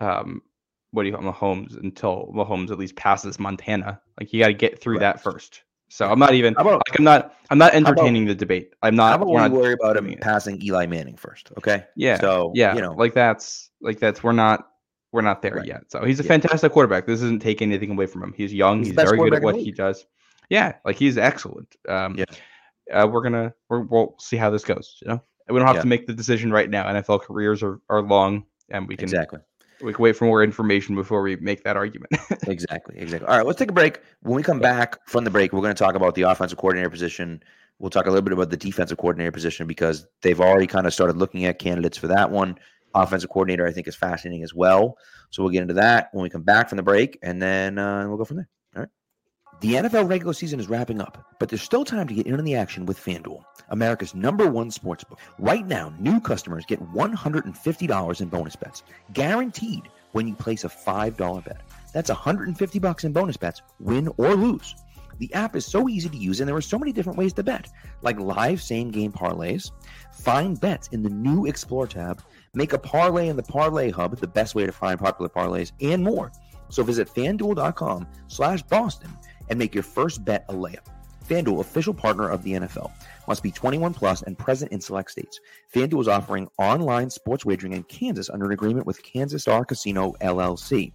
um, what do you call Mahomes until Mahomes at least passes Montana. Like you got to get through Right. that first. So I'm not even about- like I'm not I'm not about- entertaining the debate. I'm How not. about we're we worry about him passing Eli Manning first? Okay. Yeah. So yeah, you know, like that's like that's we're not we're not there Right. yet. So he's a Yeah. fantastic quarterback. This isn't taking anything away from him. He's young. He's He's, very good at what he does. Yeah, like he's excellent. Um, Yeah. uh, we're gonna we're, we'll see how this goes. You know, we don't have Yeah. to make the decision right now. NFL careers are, are long, and we can exactly, we can wait for more information before we make that argument. [laughs] exactly, exactly. All right, let's take a break. When we come back from the break, we're going to talk about the offensive coordinator position. We'll talk a little bit about the defensive coordinator position because they've already kind of started looking at candidates for that one. Offensive coordinator, I think, is fascinating as well. So we'll get into that when we come back from the break, and then uh, we'll go from there. The NFL regular season is wrapping up, but there's still time to get in on the action with FanDuel, America's number one sportsbook. Right now, new customers get $150 in bonus bets, guaranteed when you place a $5 bet. That's 150 bucks in bonus bets, win or lose. The app is so easy to use, and there are so many different ways to bet, like live same game parlays, find bets in the new Explore tab, make a parlay in the Parlay Hub, the best way to find popular parlays, and more. So visit fanduel.com slash Boston and make your first bet a layup. FanDuel, official partner of the NFL, must be 21 plus and present in select states. FanDuel is offering online sports wagering in Kansas under an agreement with Kansas Star Casino LLC.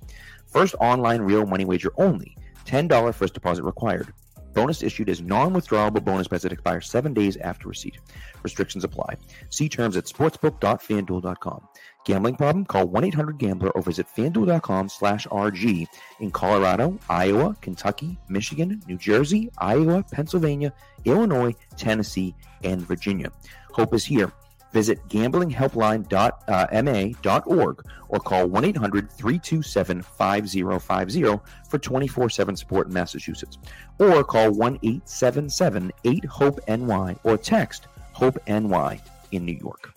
First online real money wager only. $10 first deposit required. Bonus issued as non-withdrawable bonus bets that expire seven days after receipt. Restrictions apply. See terms at sportsbook.fanduel.com. Gambling problem? Call 1-800-GAMBLER or visit fanduel.com slash RG in Colorado, Iowa, Kentucky, Michigan, New Jersey, Iowa, Pennsylvania, Illinois, Tennessee, and Virginia. Hope is here. Visit gamblinghelpline.ma.org or call 1 800 327 5050 for 24 7 support in Massachusetts. Or call 1 877 8 HOPE NY or text HOPE NY in New York.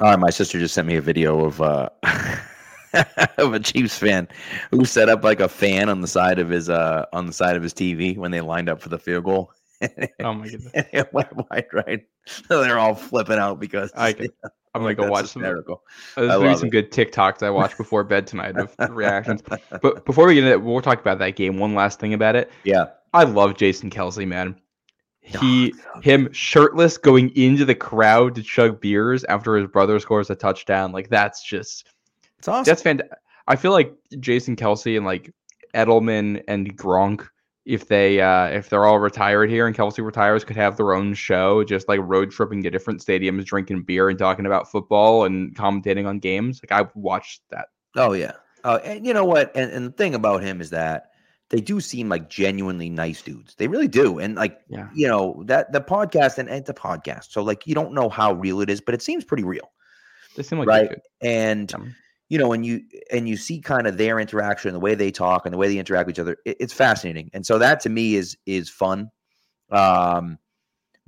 All right, my sister just sent me a video of uh, [laughs] of a Chiefs fan who set up like a fan on the side of his uh on the side of his TV when they lined up for the field goal. [laughs] oh my goodness! it went wide right. So they're all flipping out because I can- [laughs] I'm gonna go watch some. hysterical. There's I gonna be some it. good TikToks I watched before bed tonight of reactions. But before we get into it, we'll talk about that game. One last thing about it. Yeah, I love Jason Kelce, man. He Oh, him shirtless going into the crowd to chug beers after his brother scores a touchdown. Like that's just it's awesome. that's fantastic. I feel like Jason Kelce and like Edelman and Gronk, if they uh if they're all retired here and Kelce retires, could have their own show, just like road tripping to different stadiums, drinking beer and talking about football and commentating on games. Like I watched that. Oh yeah. Oh, and you know what? And, and the thing about him is that they do seem like genuinely nice dudes. They really do. And like, Yeah. you know, that the podcast and, and it's a podcast. So like you don't know how real it is, but it seems pretty real. They seem like Right. And Um, you know, and you and you see kind of their interaction, the way they talk and the way they interact with each other, it, it's fascinating. And so that to me is is fun. Um,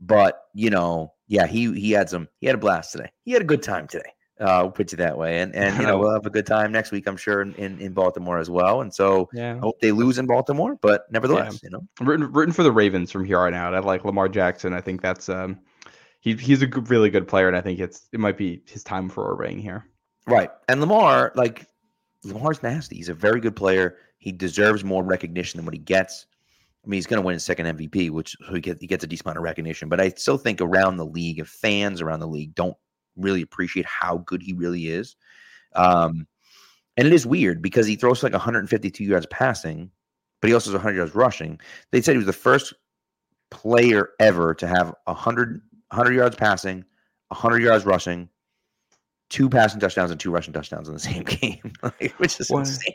but you know, yeah, he he had some he had a blast today. He had a good time today. Uh, we'll put you that way, and [laughs] and you know we'll have a good time next week, I'm sure, in, in, in Baltimore as well. And so Yeah. I hope they lose in Baltimore, but nevertheless, you know, I'm rooting, rooting for the Ravens from here on out. I like Lamar Jackson. I think that's um, he, he's a good, really good player, and I think it's it might be his time for a ring here. right. And Lamar, like Lamar's nasty. He's a very good player. He deserves more recognition than what he gets. I mean, he's going to win his second MVP, which so he gets he gets a decent amount of recognition. But I still think around the league, and fans around the league don't really appreciate how good he really is. Um, and it is weird because he throws like 152 yards passing, but he also has 100 yards rushing. They said he was the first player ever to have 100 100 yards passing, 100 yards rushing, two passing touchdowns and two rushing touchdowns in the [laughs] same game, [laughs] like, which is Wow. insane.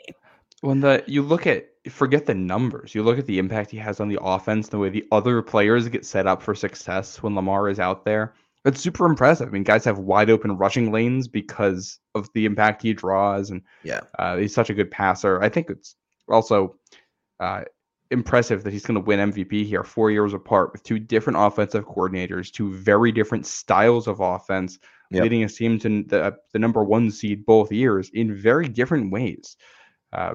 When the you look at forget the numbers, you look at the impact he has on the offense, the way the other players get set up for success when Lamar is out there. It's super impressive. I mean, guys have wide open rushing lanes because of the impact he draws, and Yeah. uh, he's such a good passer. I think it's also uh, impressive that he's going to win MVP here, four years apart, with two different offensive coordinators, two very different styles of offense, Yep. leading his team to the, the number one seed both years in very different ways. Uh,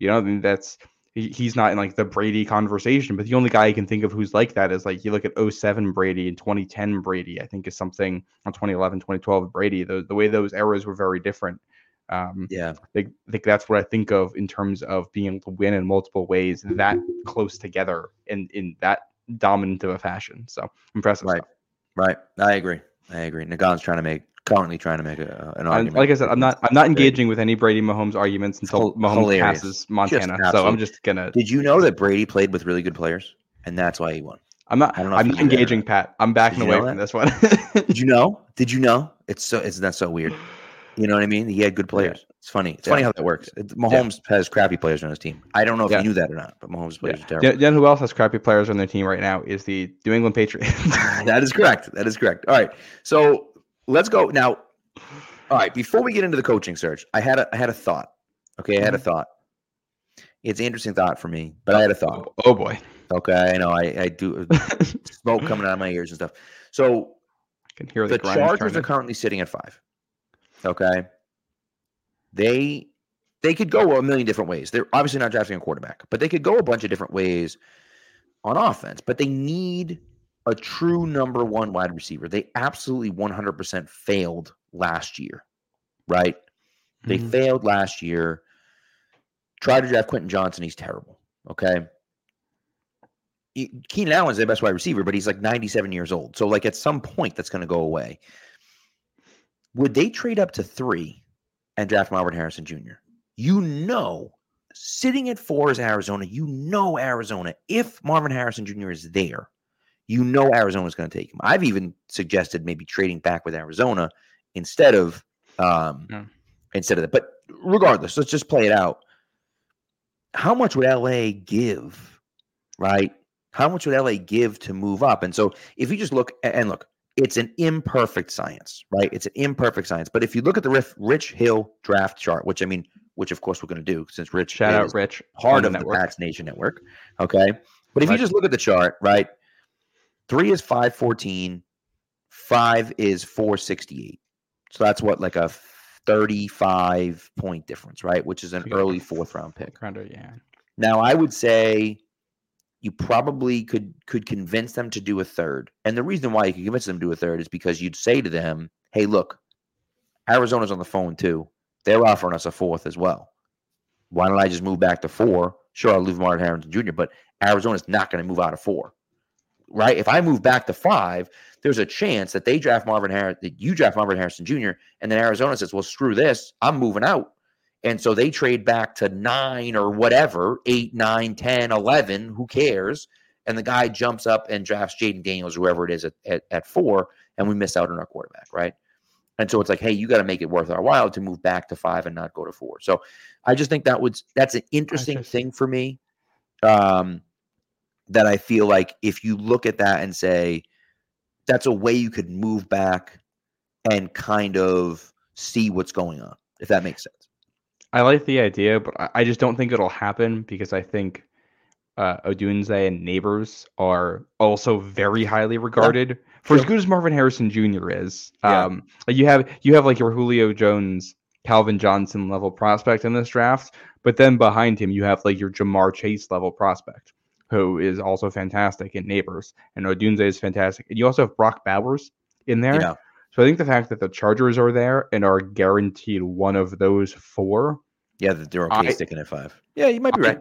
you know, I mean, that's he, he's not in like the Brady conversation, but the only guy I can think of who's like that is like you look at 07 Brady and 2010 Brady, I think is something on 2011, 2012 Brady. The, the way those eras were very different. Um, Yeah. I think, that's what I think of in terms of being able to win in multiple ways that close together in, in that dominant of a fashion. So impressive Right. stuff. Right. I agree. I agree. Nagan's trying to make currently trying to make a, uh, an And argument. like I said, I'm not I'm not engaging with any Brady Mahomes arguments until Hil- Mahomes hilarious. passes Montana. so I'm just gonna Did you know that Brady played with really good players, and that's why he won? I'm not I don't know I'm not knew that or engaging. Pat. I'm backing you away know from that? this one. Did you know? [laughs] Did you know? It's so it's not that so weird. You know what I mean? He had good players. It's funny. It's funny how that works. Mahomes has crappy players on his team. I don't know if Yeah. you knew that or not, but Mahomes' players Yeah. are terrible. Then, then who else has crappy players on their team right now is the New England Patriots. [laughs] that is correct. That is correct. All right. So let's go now. All right. Before we get into the coaching search, I had a I had a thought. Okay, I had a mm-hmm. thought. It's an interesting thought for me, but I had a thought. oh, oh, oh boy. Okay, I know I, I do uh, [laughs] smoke coming out of my ears and stuff. So I can hear the, the Chargers turning. are currently sitting at five. Okay. They they could go a million different ways. They're obviously not drafting a quarterback, but they could go a bunch of different ways on offense. But they need a true number one wide receiver. They absolutely 100% failed last year, right? They Mhm. failed last year. Try to draft Quentin Johnston. He's terrible. Okay. Keenan Allen's their best wide receiver, but he's like 97 years old. So, like, at some point, that's going to go away. Would they trade up to three and draft Marvin Harrison Jr.? You know, sitting at four is Arizona. You know, Arizona, if Marvin Harrison Jr. is there, you know Arizona's going to take him. I've even suggested maybe trading back with Arizona instead of um, Yeah. instead of that. But regardless, let's just play it out. How much would LA give, right? How much would LA give to move up? And so if you just look and look, it's an imperfect science, right? It's an imperfect science. But if you look at the Rich, Hill draft chart, which I mean, which of course we're going to do since Rich Shout is out Rich. part of the. Pats Nation Network. Okay. But if Right. you just look at the chart, right? Three is 514, five is 468. So that's what, like a 35 point difference, right? Which is an got early fourth round pick. Of, yeah. Now, I would say you probably could could convince them to do a third. And the reason why you could convince them to do a third is because you'd say to them, "Hey, look, Arizona's on the phone too. They're offering us a fourth as well. Why don't I just move back to four? Sure, I'll leave Marvin Harrison Jr., but Arizona's not going to move out of four, right? If I move back to five, there's a chance that they draft Marvin Harris, that you draft Marvin Harrison Jr., and then Arizona says, "Well, screw this, I'm moving out." And so they trade back to nine or whatever, eight, nine, 10, 11, who cares? And the guy jumps up and drafts Jayden Daniels, whoever it is, at, at, at four, and we miss out on our quarterback, right? And so it's like, hey, you got to make it worth our while to move back to five and not go to four. So I just think that would that's an interesting thing for me. Um, that I feel like if you look at that and say, that's a way you could move back and kind of see what's going on, if that makes sense. I like the idea, but I, just don't think it'll happen because I think uh, Odunze and Nabers are also very highly regarded For as good as Marvin Harrison Jr. is, Yeah. um, you have you have like your Julio Jones, Calvin Johnson level prospect in this draft, but then behind him you have like your Ja'Marr Chase level prospect, who is also fantastic in Nabers, and Odunze is fantastic, and you also have Brock Bowers in there. Yeah. So I think the fact that the Chargers are there and are guaranteed one of those four, Yeah, that they're okay I- sticking at five. Yeah, you might be I- right.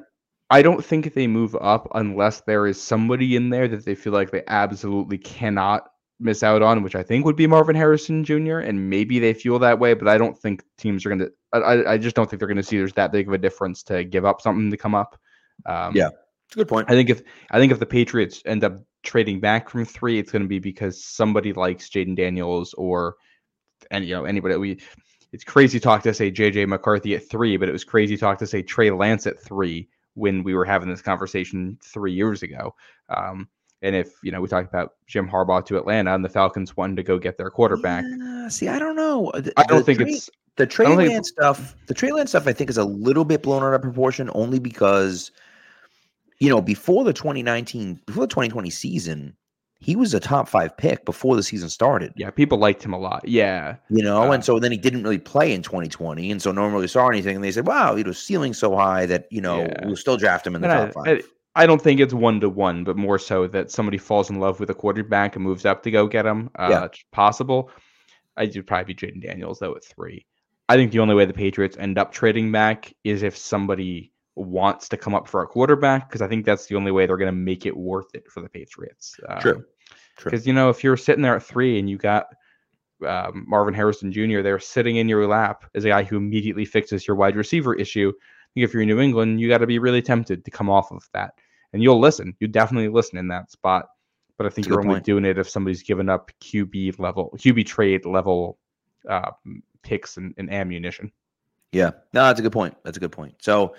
I don't think they move up unless there is somebody in there that they feel like they absolutely cannot miss out on, which I think would be Marvin Harrison Jr. And maybe they feel that way, but I don't think teams are going to. I, I- I just don't think they're going to see there's that big of a difference to give up something to come up. Um, Yeah. It's a good point. I think if I think if the Patriots end up trading back from three, it's going to be because somebody likes Jayden Daniels or and you know anybody. We it's crazy talk to say JJ McCarthy at three, but it was crazy talk to say Trey Lance at three when we were having this conversation three years ago. Um, and if you know we talked about Jim Harbaugh to Atlanta and the Falcons wanted to go get their quarterback, Yeah, see, I don't know. The- I don't the think Trey- it's the Trey Lance stuff. The Trey Lance stuff, I think, is a little bit blown out of proportion, only because, you know, before the 2019, before the 2020 season, he was a top five pick before the season started. yeah, people liked him a lot. Yeah, You know, Uh, and so then he didn't really play in 2020, and so no one really saw anything. And they said, "Wow, he was ceiling so high that you know Yeah. we'll still draft him in the And top I, five. I, I don't think it's one to one, but more so that somebody falls in love with a quarterback and moves up to go get him. Uh, Yeah. It's possible. I'd probably be Jayden Daniels though at three. I think the only way the Patriots end up trading back is if somebody wants to come up for a quarterback, because I think that's the only way they're going to make it worth it for the Patriots. Um, True. True. Because you know, if you're sitting there at three and you got um, Marvin Harrison Jr. there sitting in your lap as a guy who immediately fixes your wide receiver issue, I think if you're in New England, you got to be really tempted to come off of that, and you'll listen. You definitely listen in that spot. But I think you're only point. doing it if somebody's given up QB level, QB trade level uh, picks and, and ammunition. Yeah, no, that's a good point. That's a good point. So,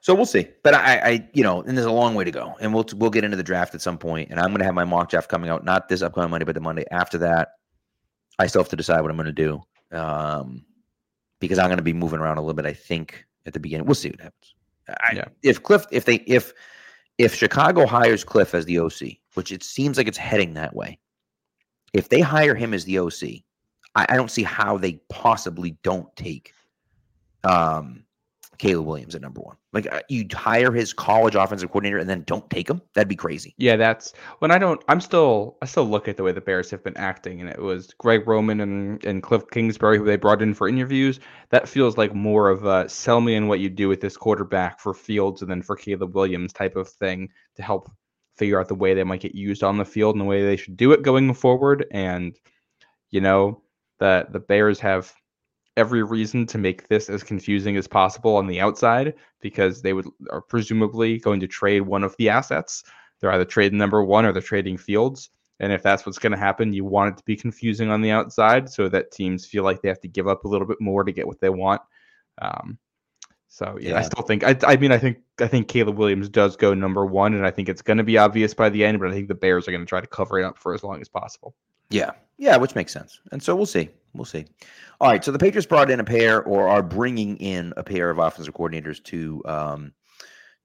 so we'll see. But I, I, you know, and there's a long way to go, and we'll we'll get into the draft at some point. And I'm going to have my mock draft coming out not this upcoming Monday, but the Monday after that. I still have to decide what I'm going to do, um, because I'm going to be moving around a little bit. I think at the beginning, we'll see what happens. I, Yeah. If Cliff, if they, if if Chicago hires Cliff as the OC, which it seems like it's heading that way, if they hire him as the OC, I, I don't see how they possibly don't take um Caleb Williams at number one. Like uh, you hire his college offensive coordinator and then don't take him. That'd be crazy. Yeah, that's when I don't. I'm still. I still look at the way the Bears have been acting, and it was Greg Roman and and Cliff Kingsbury who they brought in for interviews. That feels like more of a sell me on what you do with this quarterback for Fields and then for Caleb Williams type of thing to help figure out the way they might get used on the field and the way they should do it going forward. And you know, the the Bears have every reason to make this as confusing as possible on the outside because they would are presumably going to trade one of the assets. They're either trading number one or they're trading Fields. And if that's what's going to happen, you want it to be confusing on the outside so that teams feel like they have to give up a little bit more to get what they want. Um, so yeah, I still think I, I mean I think I think Caleb Williams does go number one, and I think it's going to be obvious by the end. But I think the Bears are going to try to cover it up for as long as possible. Yeah. Yeah, which makes sense. And so we'll see. We'll see. All right. So the Patriots brought in a pair or are bringing in a pair of offensive coordinators to um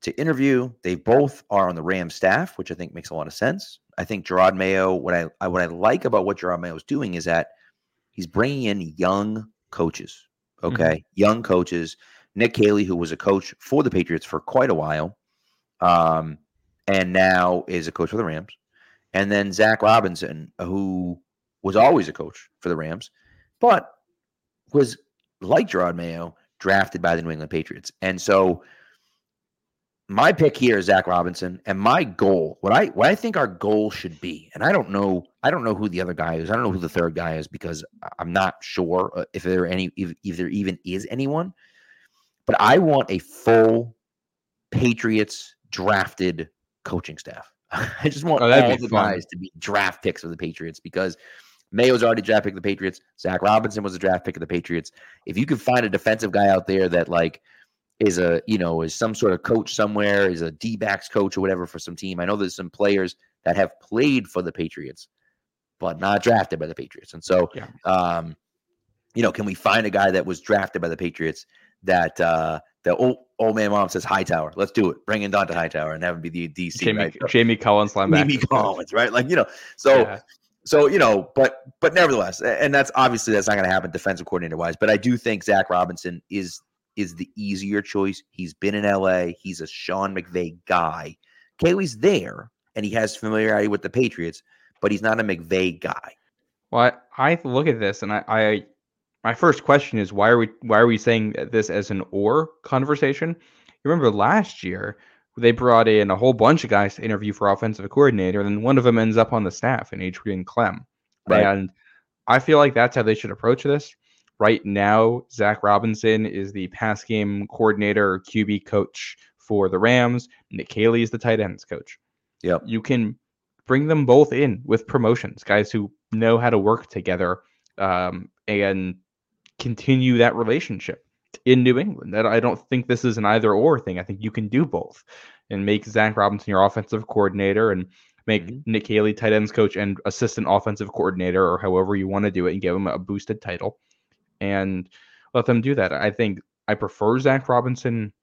to interview. They both are on the Rams staff, which I think makes a lot of sense. I think Jerod Mayo, what I, I what I like about what Jerod Mayo is doing is that he's bringing in young coaches. Okay, young coaches. Nick Caley, who was a coach for the Patriots for quite a while, um, and now is a coach for the Rams. And then Zac Robinson, who was always a coach for the Rams, but was like Jerod Mayo, drafted by the New England Patriots. And so my pick here is Zac Robinson, and my goal, what I what I think our goal should be, and I don't know, I don't know who the other guy is. I don't know who the third guy is because I'm not sure uh, if there are any, if, if there even is anyone. But I want a full Patriots drafted coaching staff. [laughs] I just want Oh, all the fun. guys to be draft picks of the Patriots because Mayo's already draft pick of the Patriots. Zac Robinson was a draft pick of the Patriots. If you can find a defensive guy out there that like is a you know is some sort of coach somewhere, is a D backs coach or whatever for some team. I know there's some players that have played for the Patriots, but not drafted by the Patriots. And so, Yeah. um, you know, can we find a guy that was drafted by the Patriots that uh that old old man mom says Hightower, let's do it. Bring in Dont'a Hightower and have him be the DC. Jamie right? Jamie Collins linebacker. Jamie Collins, right? Like, you know, so Yeah. So you know, but but nevertheless, and that's obviously that's not going to happen defensive coordinator wise. But I do think Zac Robinson is is the easier choice. He's been in LA. He's a Sean McVay guy. Caley's there, and he has familiarity with the Patriots, but he's not a McVay guy. Well, I, I look at this and I, I my first question is why are we why are we saying this as an or conversation? You remember last year they brought in a whole bunch of guys to interview for offensive coordinator, and then one of them ends up on the staff in Adrian Klemm. Right. And I feel like that's how they should approach this. Right now, Zac Robinson is the pass game coordinator QB coach for the Rams. Nick Haley is the tight ends coach. Yep. You can bring them both in with promotions, guys who know how to work together um, and continue that relationship in New England. That I don't think this is an either or thing. I think you can do both and make Zac Robinson your offensive coordinator and make Mhm. Nick Haley tight ends coach and assistant offensive coordinator or however you want to do it and give him a boosted title and let them do that. I think I prefer Zac Robinson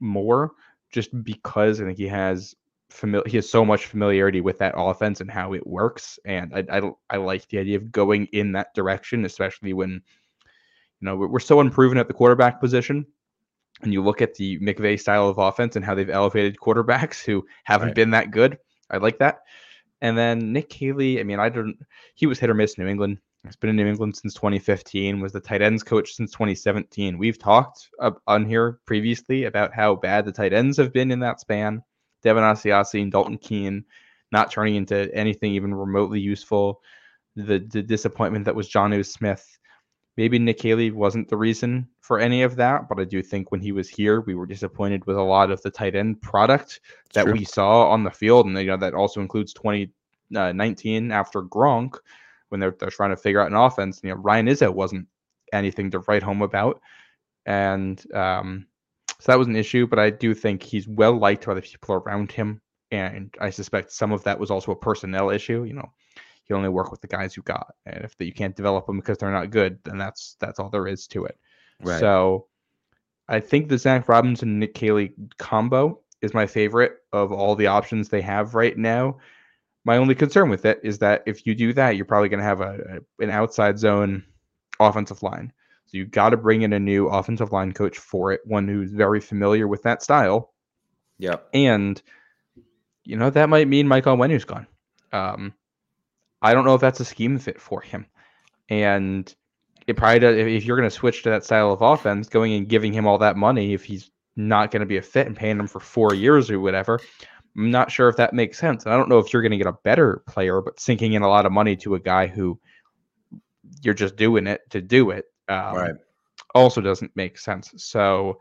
more just because I think he has familiar he has so much familiarity with that offense and how it works and I, I I like the idea of going in that direction especially when you know we're, so unproven at the quarterback position and you look at the McVay style of offense and how they've elevated quarterbacks who haven't Right. been that good I like that and then Nick Haley I mean I don't he was hit or miss in New England He's been in New England since 2015, was the tight ends coach since 2017. We've talked uh, on here previously about how bad the tight ends have been in that span. Devin Asiasi and Dalton Keene not turning into anything even remotely useful. The, the disappointment that was Jonnu Smith. Maybe Nick Haley wasn't the reason for any of that, but I do think when he was here, we were disappointed with a lot of the tight end product that True. we saw on the field. And you know, that also includes 2019 after Gronk when they're, they're trying to figure out an offense. You know, Ryan Izzo wasn't anything to write home about. And um, so that was an issue, but I do think he's well liked by the people around him. And I suspect some of that was also a personnel issue. You know, you only work with the guys you got. And if you can't develop them because they're not good, then that's that's all there is to it. Right. So I think the Zac Robinson Nick Haley combo is my favorite of all the options they have right now. My only concern with it is that if you do that, you're probably going to have a, a an outside zone offensive line. So you got to bring in a new offensive line coach for it, one who's very familiar with that style, Yeah, and you know that might mean Michael Onwenu's gone. Um, I don't know if that's a scheme fit for him, and it probably does, if, you're going to switch to that style of offense, going and giving him all that money if he's not going to be a fit and paying him for four years or whatever. I'm not sure if that makes sense. And I don't know if you're going to get a better player, but sinking in a lot of money to a guy who you're just doing it to do it um, Right. also doesn't make sense. So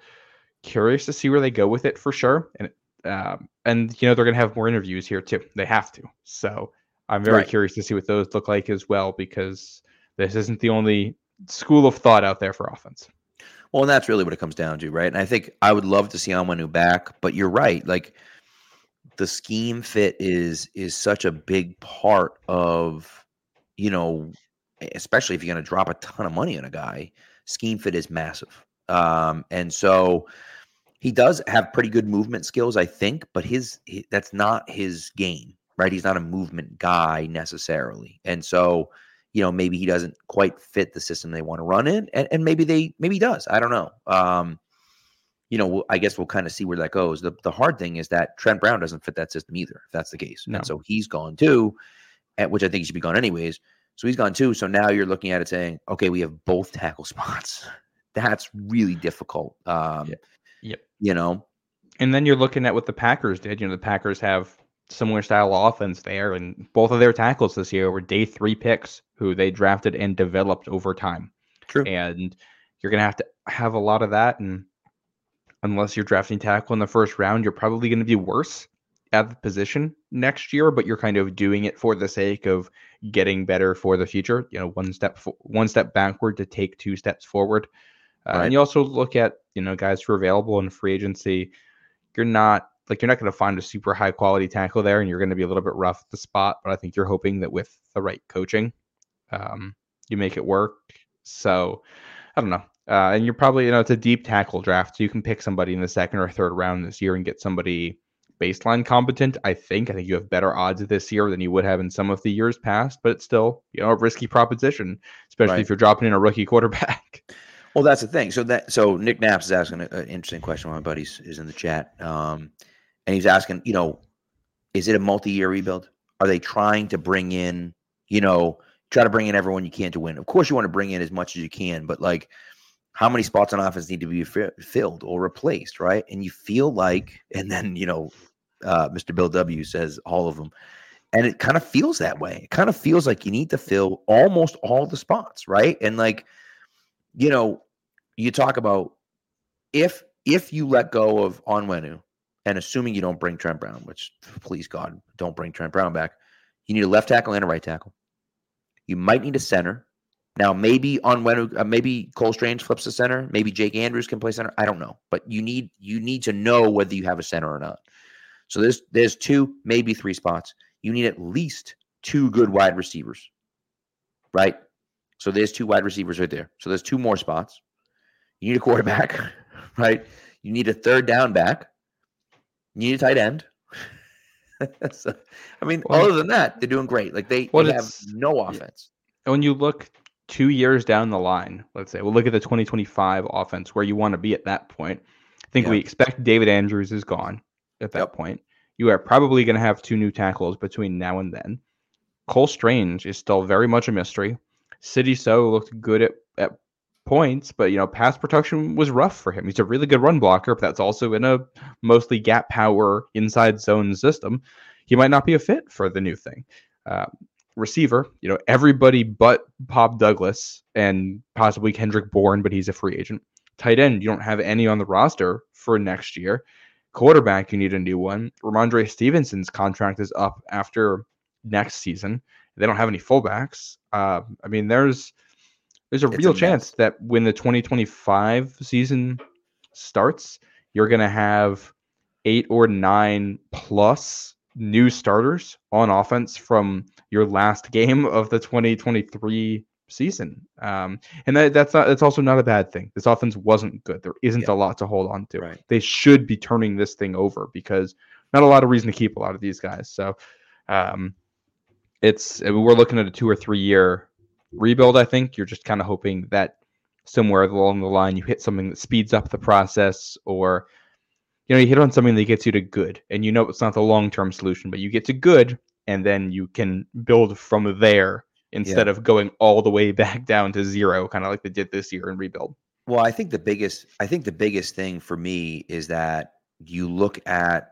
curious to see where they go with it for sure. And um, and you know they're going to have more interviews here too. They have to. So I'm very Right. curious to see what those look like as well because this isn't the only school of thought out there for offense. Well, and that's really what it comes down to, right? And I think I would love to see Onwenu back, but you're right. Like the scheme fit is is such a big part of, you know, especially if you're going to drop a ton of money on a guy. Scheme fit is massive, um, and so he does have pretty good movement skills, I think. But his, he, that's not his game, right? He's not a movement guy necessarily, and so you know maybe he doesn't quite fit the system they want to run in and, and maybe they maybe he does i don't know um you know i guess we'll kind of see where that goes the, the hard thing is that trent brown doesn't fit that system either if that's the case No. and so he's gone too at which i think he should be gone anyways so he's gone too so now you're looking at it saying okay we have both tackle [laughs] spots that's really difficult um Yeah. Yep. you know And then you're looking at what the Packers did. You know, the Packers have similar style offense there, and both of their tackles this year were day three picks who they drafted and developed over time. True. And you're gonna have to have a lot of that. And unless you're drafting tackle in the first round, you're probably gonna be worse at the position next year, but you're kind of doing it for the sake of getting better for the future. You know, one step fo- one step backward to take two steps forward. Uh, Right. And you also look at you know guys who are available in free agency. You're not like you're not going to find a super high quality tackle there, and you're going to be a little bit rough at the spot. But I think you're hoping that with the right coaching, um, you make it work. So I don't know. Uh, and you're probably you know it's a deep tackle draft, so you can pick somebody in the second or third round this year and get somebody baseline competent. I think. I think you have better odds this year than you would have in some of the years past, but it's still, you know, a risky proposition, especially Right. if you're dropping in a rookie [laughs] quarterback. Well, that's the thing. So that so Nick Naps is asking an interesting question. One of my buddies is in the chat, um, and he's asking, you know, is it a multi-year rebuild? Are they trying to bring in, you know, try to bring in everyone you can to win? Of course, you want to bring in as much as you can, but like, how many spots on offense need to be fi- filled or replaced, right? And you feel like, and then you know, uh, Mr. Bill W says all of them, and it kind of feels that way. It kind of feels like you need to fill almost all the spots, right? And like you know, you talk about if if you let go of Onwenu, and assuming you don't bring Trent Brown, which please God, don't bring Trent Brown back, you need a left tackle and a right tackle. You might need a center. Now, maybe Onwenu, uh, maybe Cole Strange flips the center. Maybe Jake Andrews can play center. I don't know, but you need you need to know whether you have a center or not. So there's there's two, maybe three spots. You need at least two good wide receivers, right? So there's two wide receivers right there. So there's two more spots. You need a quarterback, [laughs] right? You need a third down back. Need a tight end. [laughs] so, I mean, Well, other than that, they're doing great. Like they, Well, they have no offense. And when you look two years down the line, let's say, we'll look at the 2025 offense where you want to be at that point. I think Yeah. we expect David Andrews is gone at that Yep. point. You are probably going to have two new tackles between now and then. Cole Strange is still very much a mystery. City So looked good at, at points, but you know, pass protection was rough for him. He's a really good run blocker, but that's also in a mostly gap power inside zone system. He might not be a fit for the new thing. Uh, receiver, you know, everybody but Pop Douglas and possibly Kendrick Bourne, but he's a free agent. Tight end, you don't have any on the roster for next year. Quarterback, you need a new one. Rhamondre Stevenson's contract is up after next season. They don't have any fullbacks. Uh, I mean, there's there's a It's real mess. chance that when the 2025 season starts, you're going to have eight or nine plus new starters on offense from your last game of the 2023 season. Um, and that, that's not that's also not a bad thing. This offense wasn't good. There isn't a lot to hold on to. Right. They should be turning this thing over because not a lot of reason to keep a lot of these guys. So um, it's we're looking at a two or three year rebuild. I think. You're just kind of hoping that somewhere along the line you hit something that speeds up the process or you know you hit on something that gets you to good. And you know it's not the long term solution but you get to good and then you can build from there instead of going all the way [laughs] back down to zero kind of like they did this year in rebuild. Well, I think the biggest I think the biggest thing for me is that you look at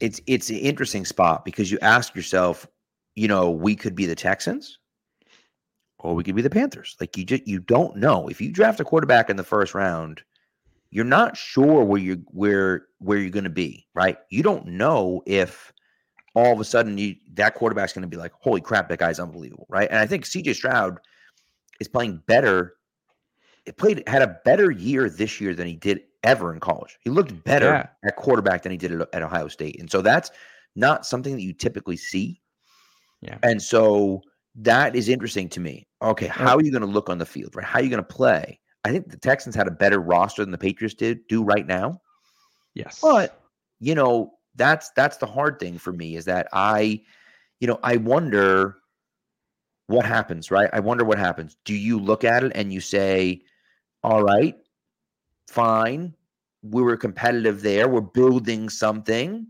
it's it's an interesting spot because you ask yourself, you know, we could be the Texans or we could be the Panthers. Like you just you don't know. If you draft a quarterback in the first round, you're not sure where you where where you're going to be, right? You don't know if all of a sudden you that quarterback's going to be like, "Holy crap, that guy's unbelievable," right? And I think CJ Stroud is playing better. It played had a better year this year than he did ever in college. He looked better Yeah. at quarterback than he did at, at Ohio State, and so that's not something that you typically see. Yeah. and so that is interesting to me. Okay, how are you going to look on the field? Right, how are you going to play? I think the Texans had a better roster than the Patriots did do right now. yes But you know, that's that's the hard thing for me is that I, you know, I wonder what happens, right? I wonder what happens. Do you look at it and you say, "All right, fine, we were competitive there. We're building something."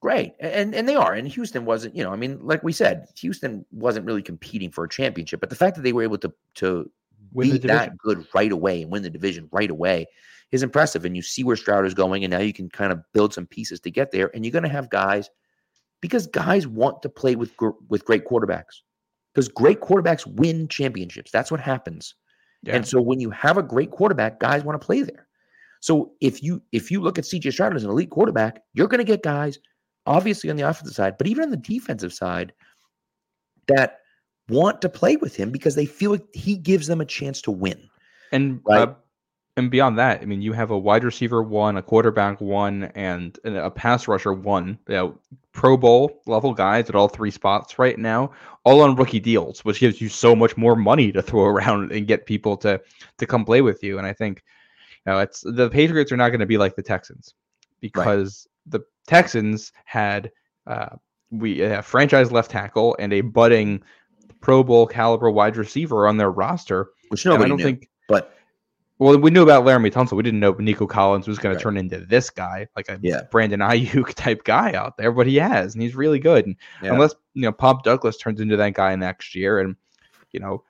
Great. And and they are. And Houston wasn't, you know, I mean, like we said, Houston wasn't really competing for a championship, but the fact that they were able to to Win be that good right away and win the division right away is impressive. And you see where Stroud is going, and now you can kind of build some pieces to get there. And you're going to have guys because guys want to play with with great quarterbacks because great quarterbacks win championships. That's what happens. yeah. And so when you have a great quarterback, guys want to play there. So if you if you look at CJ Stroud as an elite quarterback, you're going to get guys obviously on the offensive side, but even on the defensive side that want to play with him because they feel like he gives them a chance to win. And Right. uh, and beyond that, I mean, you have a wide receiver one, a quarterback one, and and a pass rusher one. You know, Pro Bowl level guys at all three spots right now, all on rookie deals, which gives you so much more money to throw [laughs] around and get people to to come play with you. And I think, you know, it's the Patriots are not going to be like the Texans because Texans had uh, we a franchise left tackle and a budding Pro Bowl caliber wide receiver on their roster. which nobody I don't knew. think. but Well, we knew about Laremy Tunsil. We didn't know Nico Collins was going Right. to turn into this guy, like a Yeah. Brandon Aiyuk [laughs] type guy out there, but he has, and he's really good. And Yeah. unless you know Pop Douglas turns into that guy next year, and you know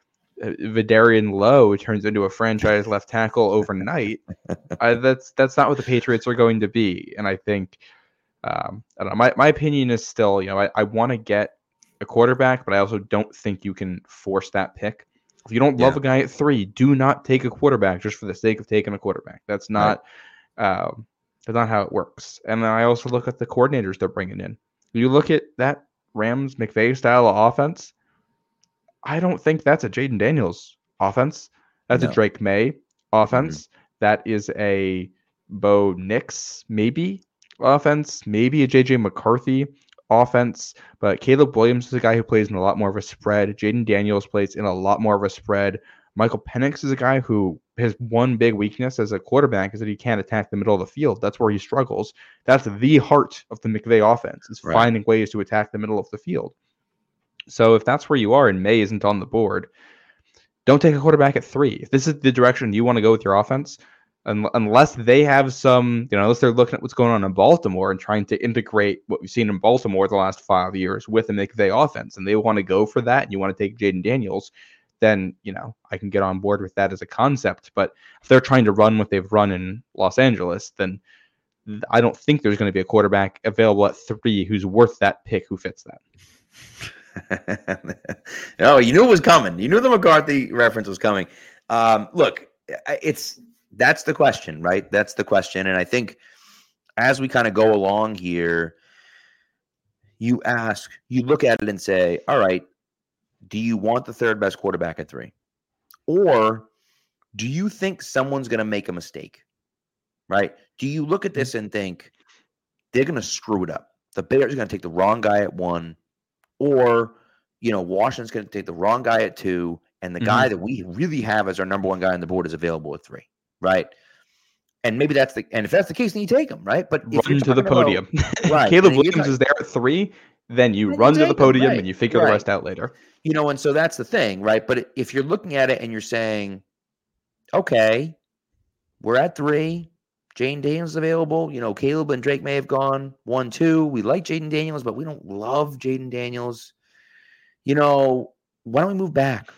uh, Vederian Lowe turns into a franchise left tackle overnight, [laughs] I, that's that's not what the Patriots are going to be. And I think um, I don't know. My my opinion is still, you know, I, I want to get a quarterback, but I also don't think you can force that pick. If you don't love Yeah. a guy at three, do not take a quarterback just for the sake of taking a quarterback. That's not um, that's not how it works. And then I also look at the coordinators they're bringing in. You look at that Rams McVay style of offense. I don't think that's a Jayden Daniels offense. That's No. a Drake Maye offense. That is a Bo Nix maybe offense, maybe a JJ McCarthy offense. But Caleb Williams is a guy who plays in a lot more of a spread. Jayden Daniels plays in a lot more of a spread. Michael Penix is a guy who his one big weakness as a quarterback is that he can't attack the middle of the field. That's where he struggles. That's the heart of the McVay offense is Right. finding ways to attack the middle of the field. So if that's where you are and Maye isn't on the board, don't take a quarterback at three. If this is the direction you want to go with your offense, un- unless they have some, you know, unless they're looking at what's going on in Baltimore and trying to integrate what we've seen in Baltimore the last five years with the McVay offense, and they want to go for that, and you want to take Jayden Daniels, then you know I can get on board with that as a concept. But if they're trying to run what they've run in Los Angeles, then I don't think there's going to be a quarterback available at three who's worth that pick who fits that. [laughs] oh, you knew it was coming. You knew the McCarthy reference was coming. Um, look, it's that's the question, right? That's the question, and I think as we kind of go along here, you ask, you look at it and say, all right, do you want the third best quarterback at three, or do you think someone's going to make a mistake? Right? Do you look at this mm-hmm. and think they're going to screw it up? The Bears are going to take the wrong guy at one, or you know, Washington's going to take the wrong guy at two, and the guy mm-hmm. that we really have as our number one guy on the board is available at three, right? And maybe that's the and if that's the case, then you take him, right? But if run you're to the talking about- podium. [laughs] right, Caleb Williams talking- is there at three, then you Then you run to the take him, podium right, and you figure the rest out later. you know, and so that's the thing, right? But if you're looking at it and you're saying, okay, we're at three, Jayden Daniels is available. You know, Caleb and Drake Maye have gone one, two. We like Jayden Daniels, but we don't love Jayden Daniels. You know, why don't we move back?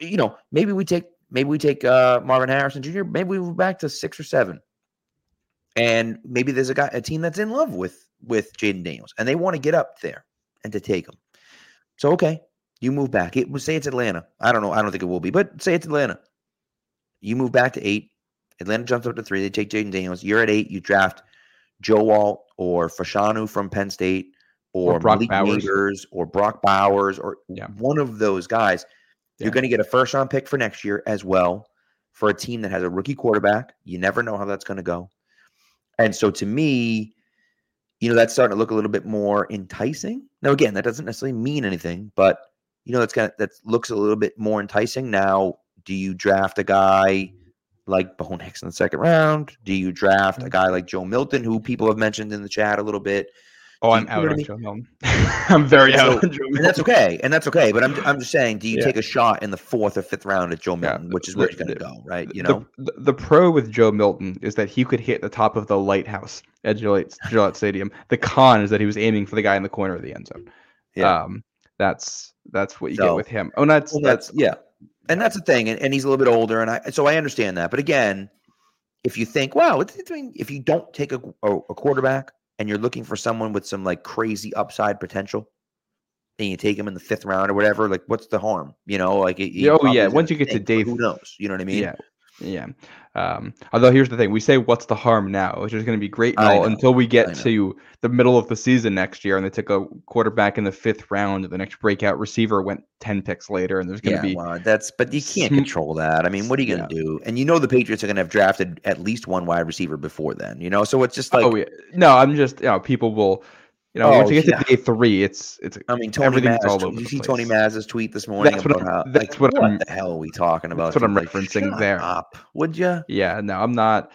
You know, maybe we take maybe we take uh, Marvin Harrison Jr. Maybe we move back to six or seven, and maybe there's a guy a team that's in love with with Jayden Daniels, and they want to get up there and to take him. So okay, you move back. It would say it's Atlanta. I don't know. I don't think it will be, but say it's Atlanta. You move back to eight. Atlanta jumps up to three. They take Jayden Daniels. You're at eight. You draft Joe Alt or Fashanu from Penn State or, Or Brock Malik Bowers. Or Brock Bowers or Yeah. one of those guys. You're going to get a first round pick for next year as well for a team that has a rookie quarterback. You never know how that's going to go. And so to me, you know, that's starting to look a little bit more enticing. Now, again, that doesn't necessarily mean anything, but you know, that's kind of that looks a little bit more enticing. Now, do you draft a guy like Bo Nix in the second round? Do you draft a mm. guy like Joe Milton, who people have mentioned in the chat a little bit? Oh, I'm you out on? Joe Milton. I'm very So- out on Joe And that's okay, and that's okay. But I'm [laughs] I'm just saying, do you Yeah. take a shot in the fourth or fifth round at Joe Yeah, Milton, which is where the- he's going to go, right? You know, the, the pro with Joe Milton is that he could hit the top of the lighthouse at Gillette, Gillette Stadium. The con is that he was aiming for the guy in the corner of the end zone. Yeah. Um, that's that's what you So- get with him. Oh, that's Well, that's that's yeah, and that's the thing, and, and he's a little bit older, and I so I understand that. But again, if you think, wow, it's, it's, I mean, if you don't take a, a, a quarterback and you're looking for someone with some like crazy upside potential, and you take him in the fifth round or whatever, like what's the harm? You know, like it, oh, yeah, once you get to day who knows? You know what I mean? yeah, yeah. Um, although here's the thing, we say what's the harm now, which is going to be great know, until we get to the middle of the season next year, and they took a quarterback in the fifth round. The next breakout receiver went ten picks later, and there's going Yeah, to be well, that's but you can't sm- control that. I mean, what are you going to do? And you know the Patriots are going to have drafted at least one wide receiver before then. You know, so it's just like oh yeah, no, I'm just you know people will, you know, once Oh, you get yeah. to day three, it's it's I mean, Tony everything's Maz. all over you see Tony. Maz's tweet this morning That's what about I'm- how, that's like, what what I'm- the hell are we talking about? That's what I'm Like, referencing there. Up, would you? Yeah, no, I'm not.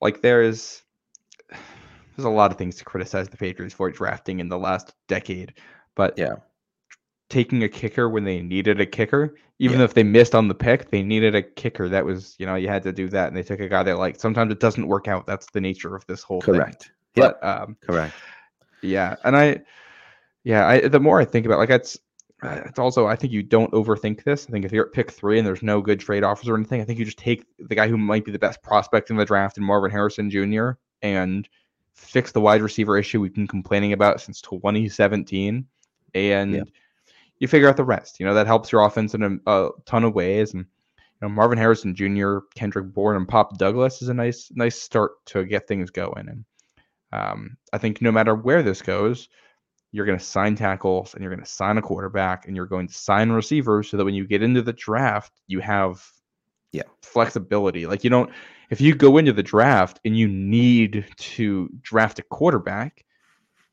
Like there is, there's a lot of things to criticize the Patriots for drafting in the last decade, but Yeah. taking a kicker when they needed a kicker, even Yeah. if they missed on the pick, they needed a kicker. That was, you know, you had to do that, and they took a guy that like sometimes it doesn't work out. That's the nature of this whole thing. Correct. Yep. But um, Correct. Yeah, and I, yeah, I the more I think about, like, it's uh, it's also I think you don't overthink this. I think if you're at pick three and there's no good trade offers or anything, I think you just take the guy who might be the best prospect in the draft, in Marvin Harrison Jr. and fix the wide receiver issue we've been complaining about since 2017, and Yeah. you figure out the rest. You know that helps your offense in a, a ton of ways, and you know Marvin Harrison Jr., Kendrick Bourne, and Pop Douglas is a nice nice start to get things going. And um, I think no matter where this goes, you're going to sign tackles and you're going to sign a quarterback and you're going to sign receivers so that when you get into the draft, you have Yeah. flexibility. Like you don't if you go into the draft and you need to draft a quarterback,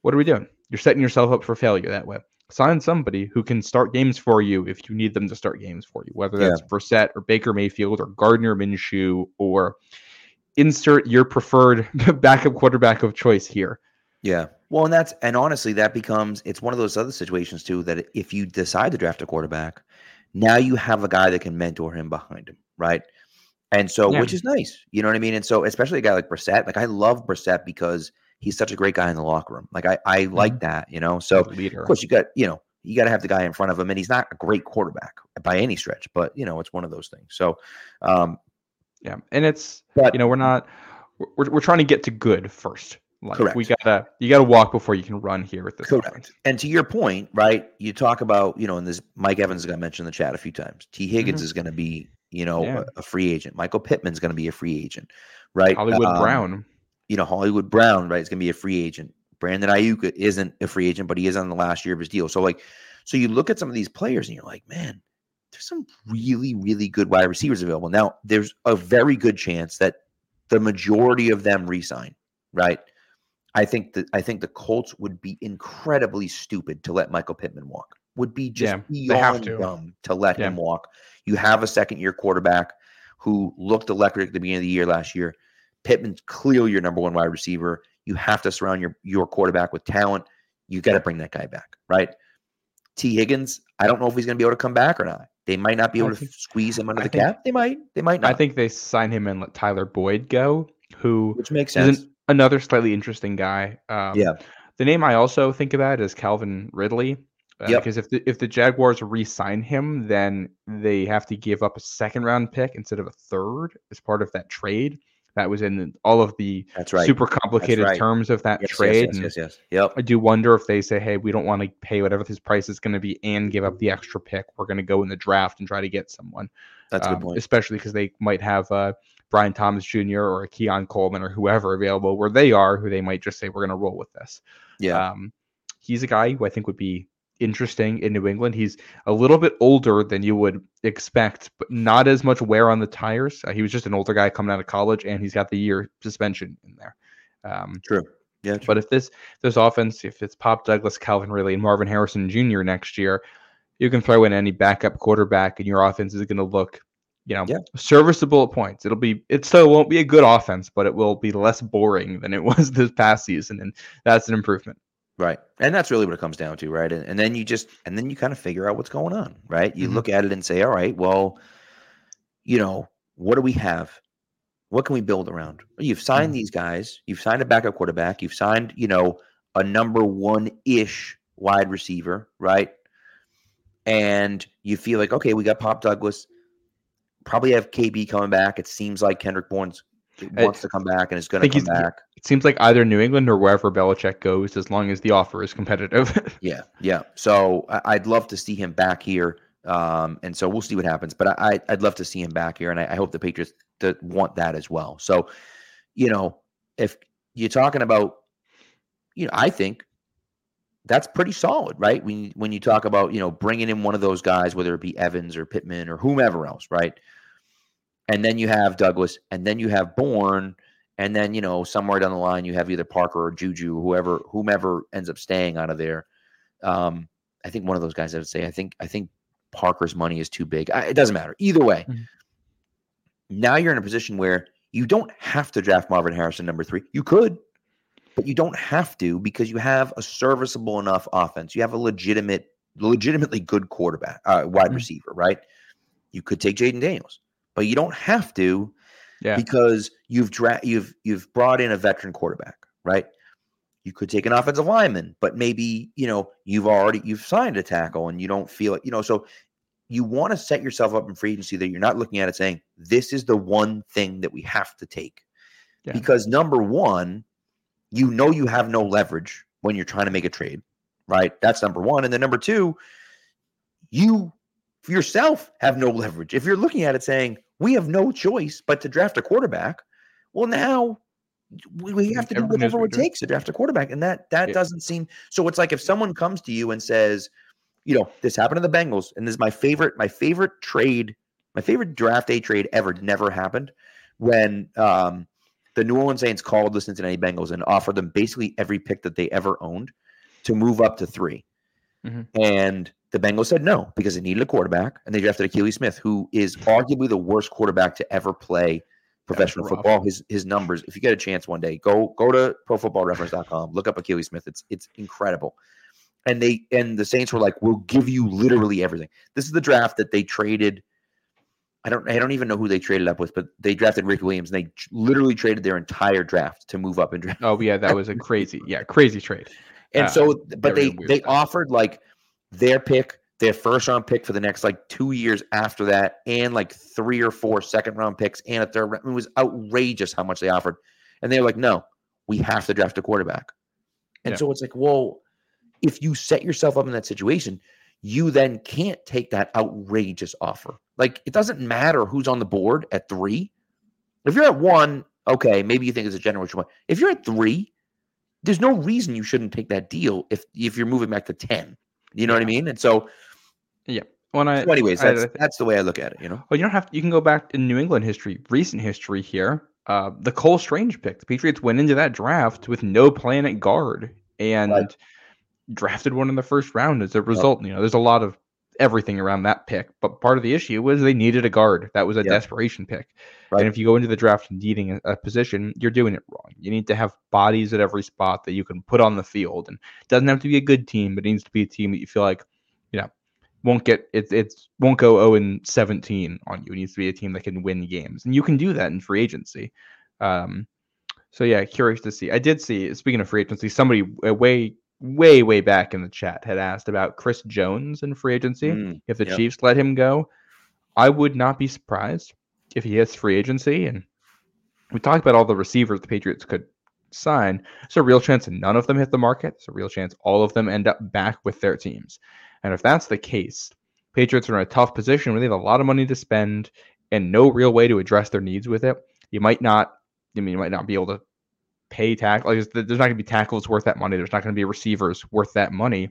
what are we doing? You're setting yourself up for failure that way. Sign somebody who can start games for you if you need them to start games for you, whether Yeah. that's Brissett or Baker Mayfield or Gardner Minshew or insert your preferred [laughs] backup quarterback of choice here. Yeah. Well, and that's and honestly, that becomes it's one of those other situations too that if you decide to draft a quarterback, now you have a guy that can mentor him behind him, right? And so, Yeah. which is nice, you know what I mean. And so, especially a guy like Brissett, like I love Brissett because he's such a great guy in the locker room. Like I, I like that, you know. So, leader. of course, you got you know you got to have the guy in front of him, and he's not a great quarterback by any stretch, but you know it's one of those things. So, um, Yeah, and it's but you know we're not we're, we're trying to get to good first. Like we gotta you gotta walk before you can run here with this Correct. offense. And to your point, right? You talk about, you know, and this Mike Evans got mentioned in the chat a few times. Tee Higgins is going to be, you know, Mm-hmm. Yeah. a, a free agent. Michael Pittman's going to be a free agent, right? Hollywood Um, Brown. You know, Hollywood Brown, right? Is going to be a free agent. Brandon Aiyuk isn't a free agent, but he is on the last year of his deal. So, like, so you look at some of these players and you're like, man, there's some really, really good wide receivers available. Now, there's a very good chance that the majority of them resign, right? I think that I think the Colts would be incredibly stupid to let Michael Pittman walk. Would be just Yeah, beyond to. dumb to let him walk. You have a second year quarterback who looked electric at the beginning of the year last year. Pittman's clearly your number one wide receiver. You have to surround your your quarterback with talent. You got to bring that guy back, right? Tee Higgins, I don't know if he's going to be able to come back or not. They might not be able to squeeze him under I the think- cap. They might. They might not. I think they sign him and let Tyler Boyd go, who which makes is an- sense. another slightly interesting guy. Um, yeah. The name I also think about is Calvin Ridley. Uh, Yep. Because if the if the Jaguars re-sign him, then they have to give up a second round pick instead of a third as part of that trade. That was in all of the That's right. super complicated right. terms of that Yes, yes, trade. Yes, and yes, yes. Yep. I do wonder if they say, "Hey, we don't want to pay whatever this price is going to be and give up the extra pick. We're going to go in the draft and try to get someone." That's a Um, good point. Especially because they might have uh, Brian Thomas Jr. or a Keon Coleman or whoever available where they are, who they might just say, "We're going to roll with this." Yeah. Um, he's a guy who I think would be interesting in New England. He's a little bit older than you would expect, but not as much wear on the tires. Uh, he was just an older guy coming out of college, and he's got the year suspension in there. Um, True. Yeah. True. but if this this offense, if it's Pop Douglas, Calvin Ridley, and Marvin Harrison Jr. next year, you can throw in any backup quarterback, and your offense is going to look, you know, Yeah. serviceable at points. It'll be it still won't be a good offense, but it will be less boring than it [laughs] was this past season, and that's an improvement. Right. And that's really what it comes down to, right? And, and then you just and then you kind of figure out what's going on, right? You Mhm. look at it and say, all right, well, you know, what do we have? What can we build around? You've signed Mhm. these guys, you've signed a backup quarterback, you've signed, you know, a number one ish wide receiver, right? And you feel like, okay, we got Pop Douglas, probably have KB coming back. It seems like Kendrick Bourne's wants to come back and is going to come back. It seems like either New England or wherever Belichick goes, as long as the offer is competitive. [laughs] Yeah, yeah. So I'd love to see him back here, um, and so we'll see what happens. But I, I'd love to see him back here, and I, I hope the Patriots to want that as well. So, you know, if you're talking about, you know, I think that's pretty solid, right? When when you talk about you know bringing in one of those guys, whether it be Evans or Pittman or whomever else, right? And then you have Douglas, and then you have Bourne, and then you know somewhere down the line you have either Parker or Juju, whoever whomever ends up staying out of there. Um, I think one of those guys I would say. I think I think Parker's money is too big. I, it doesn't matter either way. Mhm. Now you're in a position where you don't have to draft Marvin Harrison number three. You could. but you don't have to because you have a serviceable enough offense. You have a legitimate, legitimately good quarterback, uh, wide Mhm. receiver, right? You could take Jayden Daniels, but you don't have to Yeah. because you've dra- you've you've brought in a veteran quarterback, right? You could take an offensive lineman, but maybe you know you've already you've signed a tackle and you don't feel it, you know. So you want to set yourself up in free agency that you're not looking at it saying this is the one thing that we have to take Yeah. because number one, you know you have no leverage when you're trying to make a trade, right? That's number one, and then number two, you yourself have no leverage. If you're looking at it saying we have no choice but to draft a quarterback, well now we, we have to do Everyone knows whatever it takes to draft a quarterback, and that that Yeah. doesn't seem so. It's like if someone comes to you and says, you know, this happened to the Bengals, and this is my favorite, my favorite trade, my favorite draft day trade ever. Never happened when um, the New Orleans Saints called the Cincinnati Bengals and offered them basically every pick that they ever owned to move up to 3 Mhm. And the Bengals said no because they needed a quarterback, and they drafted Akili Smith, who is arguably the worst quarterback to ever play professional football. His his numbers, if you get a chance one day, go go to profootballreference.com, look up Akili Smith. It's it's incredible. And they and the Saints were like, "We'll give you literally everything." This is the draft that they traded. I don't I don't even know who they traded up with, but they drafted Rick Williams. And they literally traded their entire draft to move up and draft. Oh yeah, that was a [laughs] crazy, yeah, crazy trade. And Uh, so, but they they stuff. offered like their pick, their first round pick for the next like two years after that, and like three or four second round picks and a third. round. It was outrageous how much they offered, and they were like, "No, we have to draft a quarterback." And Yeah. so it's like, well, if you set yourself up in that situation, you then can't take that outrageous offer. Like it doesn't matter who's on the board at three. If you're at one, okay, maybe you think it's a generation one. If you're at three, there's no reason you shouldn't take that deal if if you're moving back to 10. You know what I mean? And so, yeah. When I, so anyways, I- that's I- that's the way I look at it, you know. Well, you don't have. You can go back in New England history, recent history here. Uh, the Cole Strange pick. The Patriots went into that draft with no plan at guard and Right. drafted one in the first round as a result. You know, there's a lot of everything around that pick, but part of the issue was they needed a guard. That was a Yep. desperation pick. Right. And if you go into the draft needing a, a position, you're doing it wrong. You need to have bodies at every spot that you can put on the field, and it doesn't have to be a good team, but it needs to be a team that you feel like, you know, won't get it. It's won't go 0 and 17 on you. It needs to be a team that can win games, and you can do that in free agency. Um, so yeah, curious to see. I did see. Speaking of free agency, somebody uh, way, way, way back in the chat had asked about Chris Jones in free agency. Mm, if the yep. Chiefs let him go, I would not be surprised if he hits free agency. And we talked about all the receivers the Patriots could sign. There's a real chance none of them hit the market. There's a real chance all of them end up back with their teams. And if that's the case, Patriots are in a tough position where they have a lot of money to spend and no real way to address their needs with it. You might not, I mean, you might not be able to pay tackle. Like, there's there's not going to be tackles worth that money. There's not going to be receivers worth that money.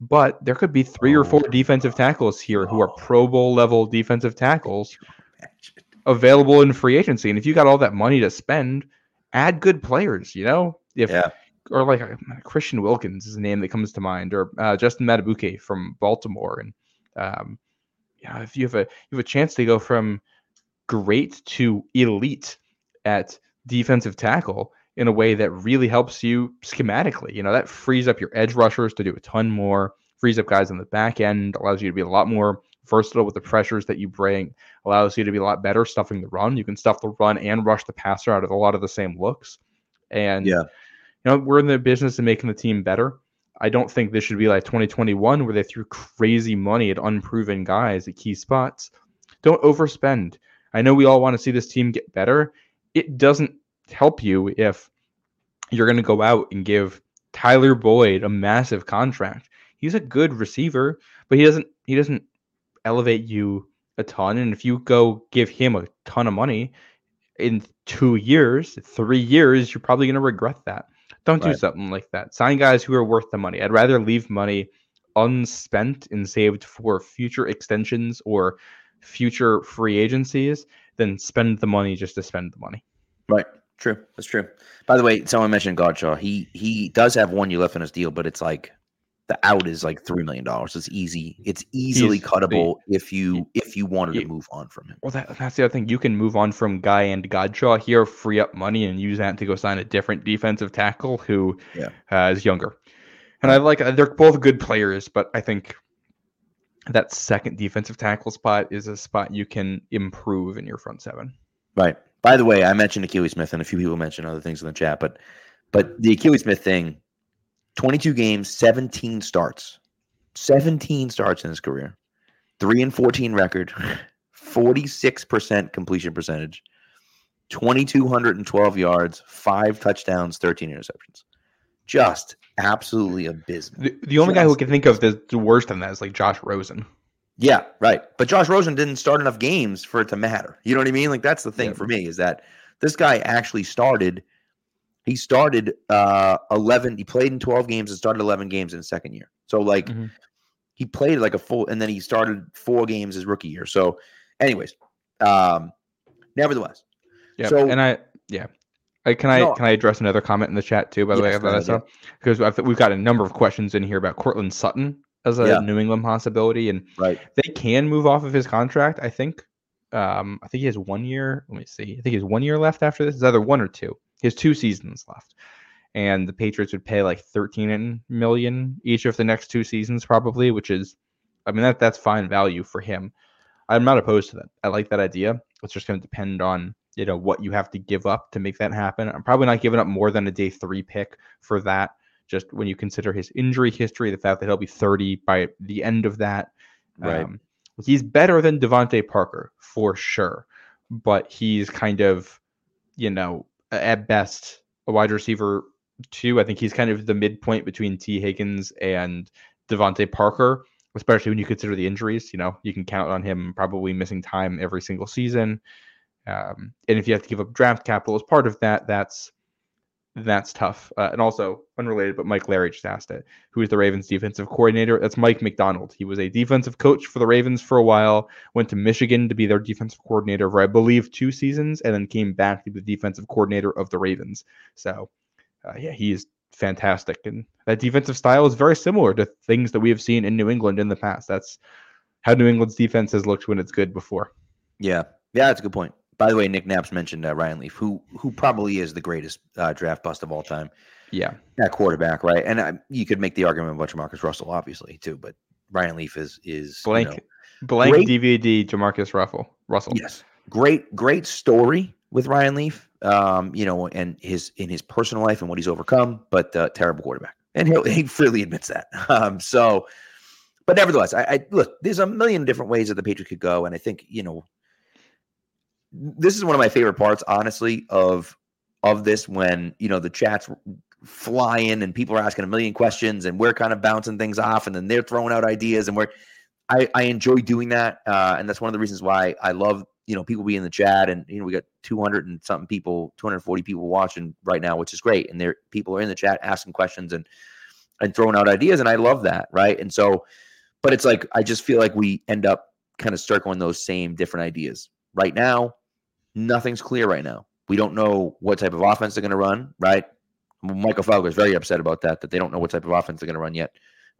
But there could be three or four defensive tackles here who are Pro Bowl level defensive tackles available in free agency. And if you got all that money to spend, add good players. You know, if Yeah. or like Christian Wilkins is a name that comes to mind, or uh, Justin Madubuike from Baltimore, and um, yeah, if you have a you have a chance to go from great to elite at defensive tackle in a way that really helps you schematically. You know, that frees up your edge rushers to do a ton more, frees up guys on the back end, allows you to be a lot more versatile with the pressures that you bring, allows you to be a lot better stuffing the run. You can stuff the run and rush the passer out of a lot of the same looks. And Yeah. you know, we're in the business of making the team better. I don't think this should be like 2021 where they threw crazy money at unproven guys at key spots. Don't overspend. I know we all want to see this team get better. It doesn't help you if you're going to go out and give Tyler Boyd a massive contract. He's a good receiver, but he doesn't he doesn't elevate you a ton. And if you go give him a ton of money in two years, three years, you're probably going to regret that. Don't do something like that. Sign guys who are worth the money. I'd rather leave money unspent and saved for future extensions or future free agencies than spend the money just to spend the money. Right. True. That's true. By the way, someone mentioned Godchaux. He he does have one year left in his deal, but it's like The out is like three million dollars. It's easy. It's easily He's cuttable if you if you wanted you- to move on from him. Well, that, that's the other thing. You can move on from Guy and Godchaux here, free up money, and use that to go sign a different defensive tackle who Yeah. uh, is younger. And I like they're both good players, but I think that second defensive tackle spot is a spot you can improve in your front seven. Right. By the way, I mentioned Akili Smith, and a few people mentioned other things in the chat, but but the Akili Smith thing, twenty-two games, seventeen starts, seventeen starts in his career, three and fourteen record, forty-six percent completion percentage, twenty-two hundred and twelve yards, five touchdowns, thirteen interceptions. Just absolutely abysmal. The, the only guy who can think of the, the worst than that is like Josh Rosen. Yeah, right. But Josh Rosen didn't start enough games for it to matter. You know what I mean? Like that's the thing Yeah. for me is that this guy actually started. He started uh 11. He played in 12 games and started 11 games in his second year. So like Mhm. he played like a full, and then he started four games his rookie year. So, anyways, um, nevertheless, Yeah, So- and I yeah. I, can I No. can I address another comment in the chat too? By the way, about that stuff because we've got a number of questions in here about Courtland Sutton as a Yeah. New England possibility, and right, they can move off of his contract. I think. Um, I think he has one year. Let me see. I think he has one year left after this. It's either one or two. He has two seasons left, and the Patriots would pay like thirteen million each of the next two seasons, probably. Which is, I mean, that that's fine value for him. I'm not opposed to that. I like that idea. It's just going to depend on you know what you have to give up to make that happen. I'm probably not giving up more than a day three pick for that. Just when you consider his injury history, the fact that he'll be 30 by the end of that, Right. um, he's better than DeVante Parker for sure, but he's kind of, you know, at best a wide receiver two. I think he's kind of the midpoint between Tee Higgins and DeVante Parker, especially when you consider the injuries. You know, you can count on him probably missing time every single season. Um, and if you have to give up draft capital as part of that, that's that's tough. Uh, and also unrelated, but Mike Larry just asked it. Who is the Ravens defensive coordinator? That's Mike Macdonald. He was a defensive coach for the Ravens for a while, went to Michigan to be their defensive coordinator for, I believe, two seasons, and then came back to be the defensive coordinator of the Ravens. So, uh, yeah, he is fantastic. And that defensive style is very similar to things that we have seen in New England in the past. That's how New England's defense has looked when it's good before. yeah, yeah, that's a good point. By the way, Nick Knapp's mentioned uh, Ryan Leaf, who who probably is the greatest uh, draft bust of all time. Yeah. That quarterback, right? And uh, you could make the argument about Marcus Russell, obviously, too. But Ryan Leaf is is you Blank know, blank great- DVD Jamarcus Russell. Russell. Yes, great, great story with Ryan Leaf. Um, you know, and his in his personal life and what he's overcome, but uh, terrible quarterback, and he he freely admits that. [laughs] Um, so, but nevertheless, I, I look. There's a million different ways that the Patriots could go, and I think you know, this is one of my favorite parts, honestly, of of this when you know the chats flying and people are asking a million questions and we're kind of bouncing things off and then they're throwing out ideas and we're I, I enjoy doing that, uh, and that's one of the reasons why I love you know people be in the chat, and you know we got 200 and something people, 240 people watching right now, which is great, and there people are in the chat asking questions and and throwing out ideas, and I love that, right? And so, but it's like I just feel like we end up kind of circling those same different ideas right now. Nothing's clear right now. We don't know what type of offense they're going to run, right? Michael Falco is very upset about that, that they don't know what type of offense they're going to run yet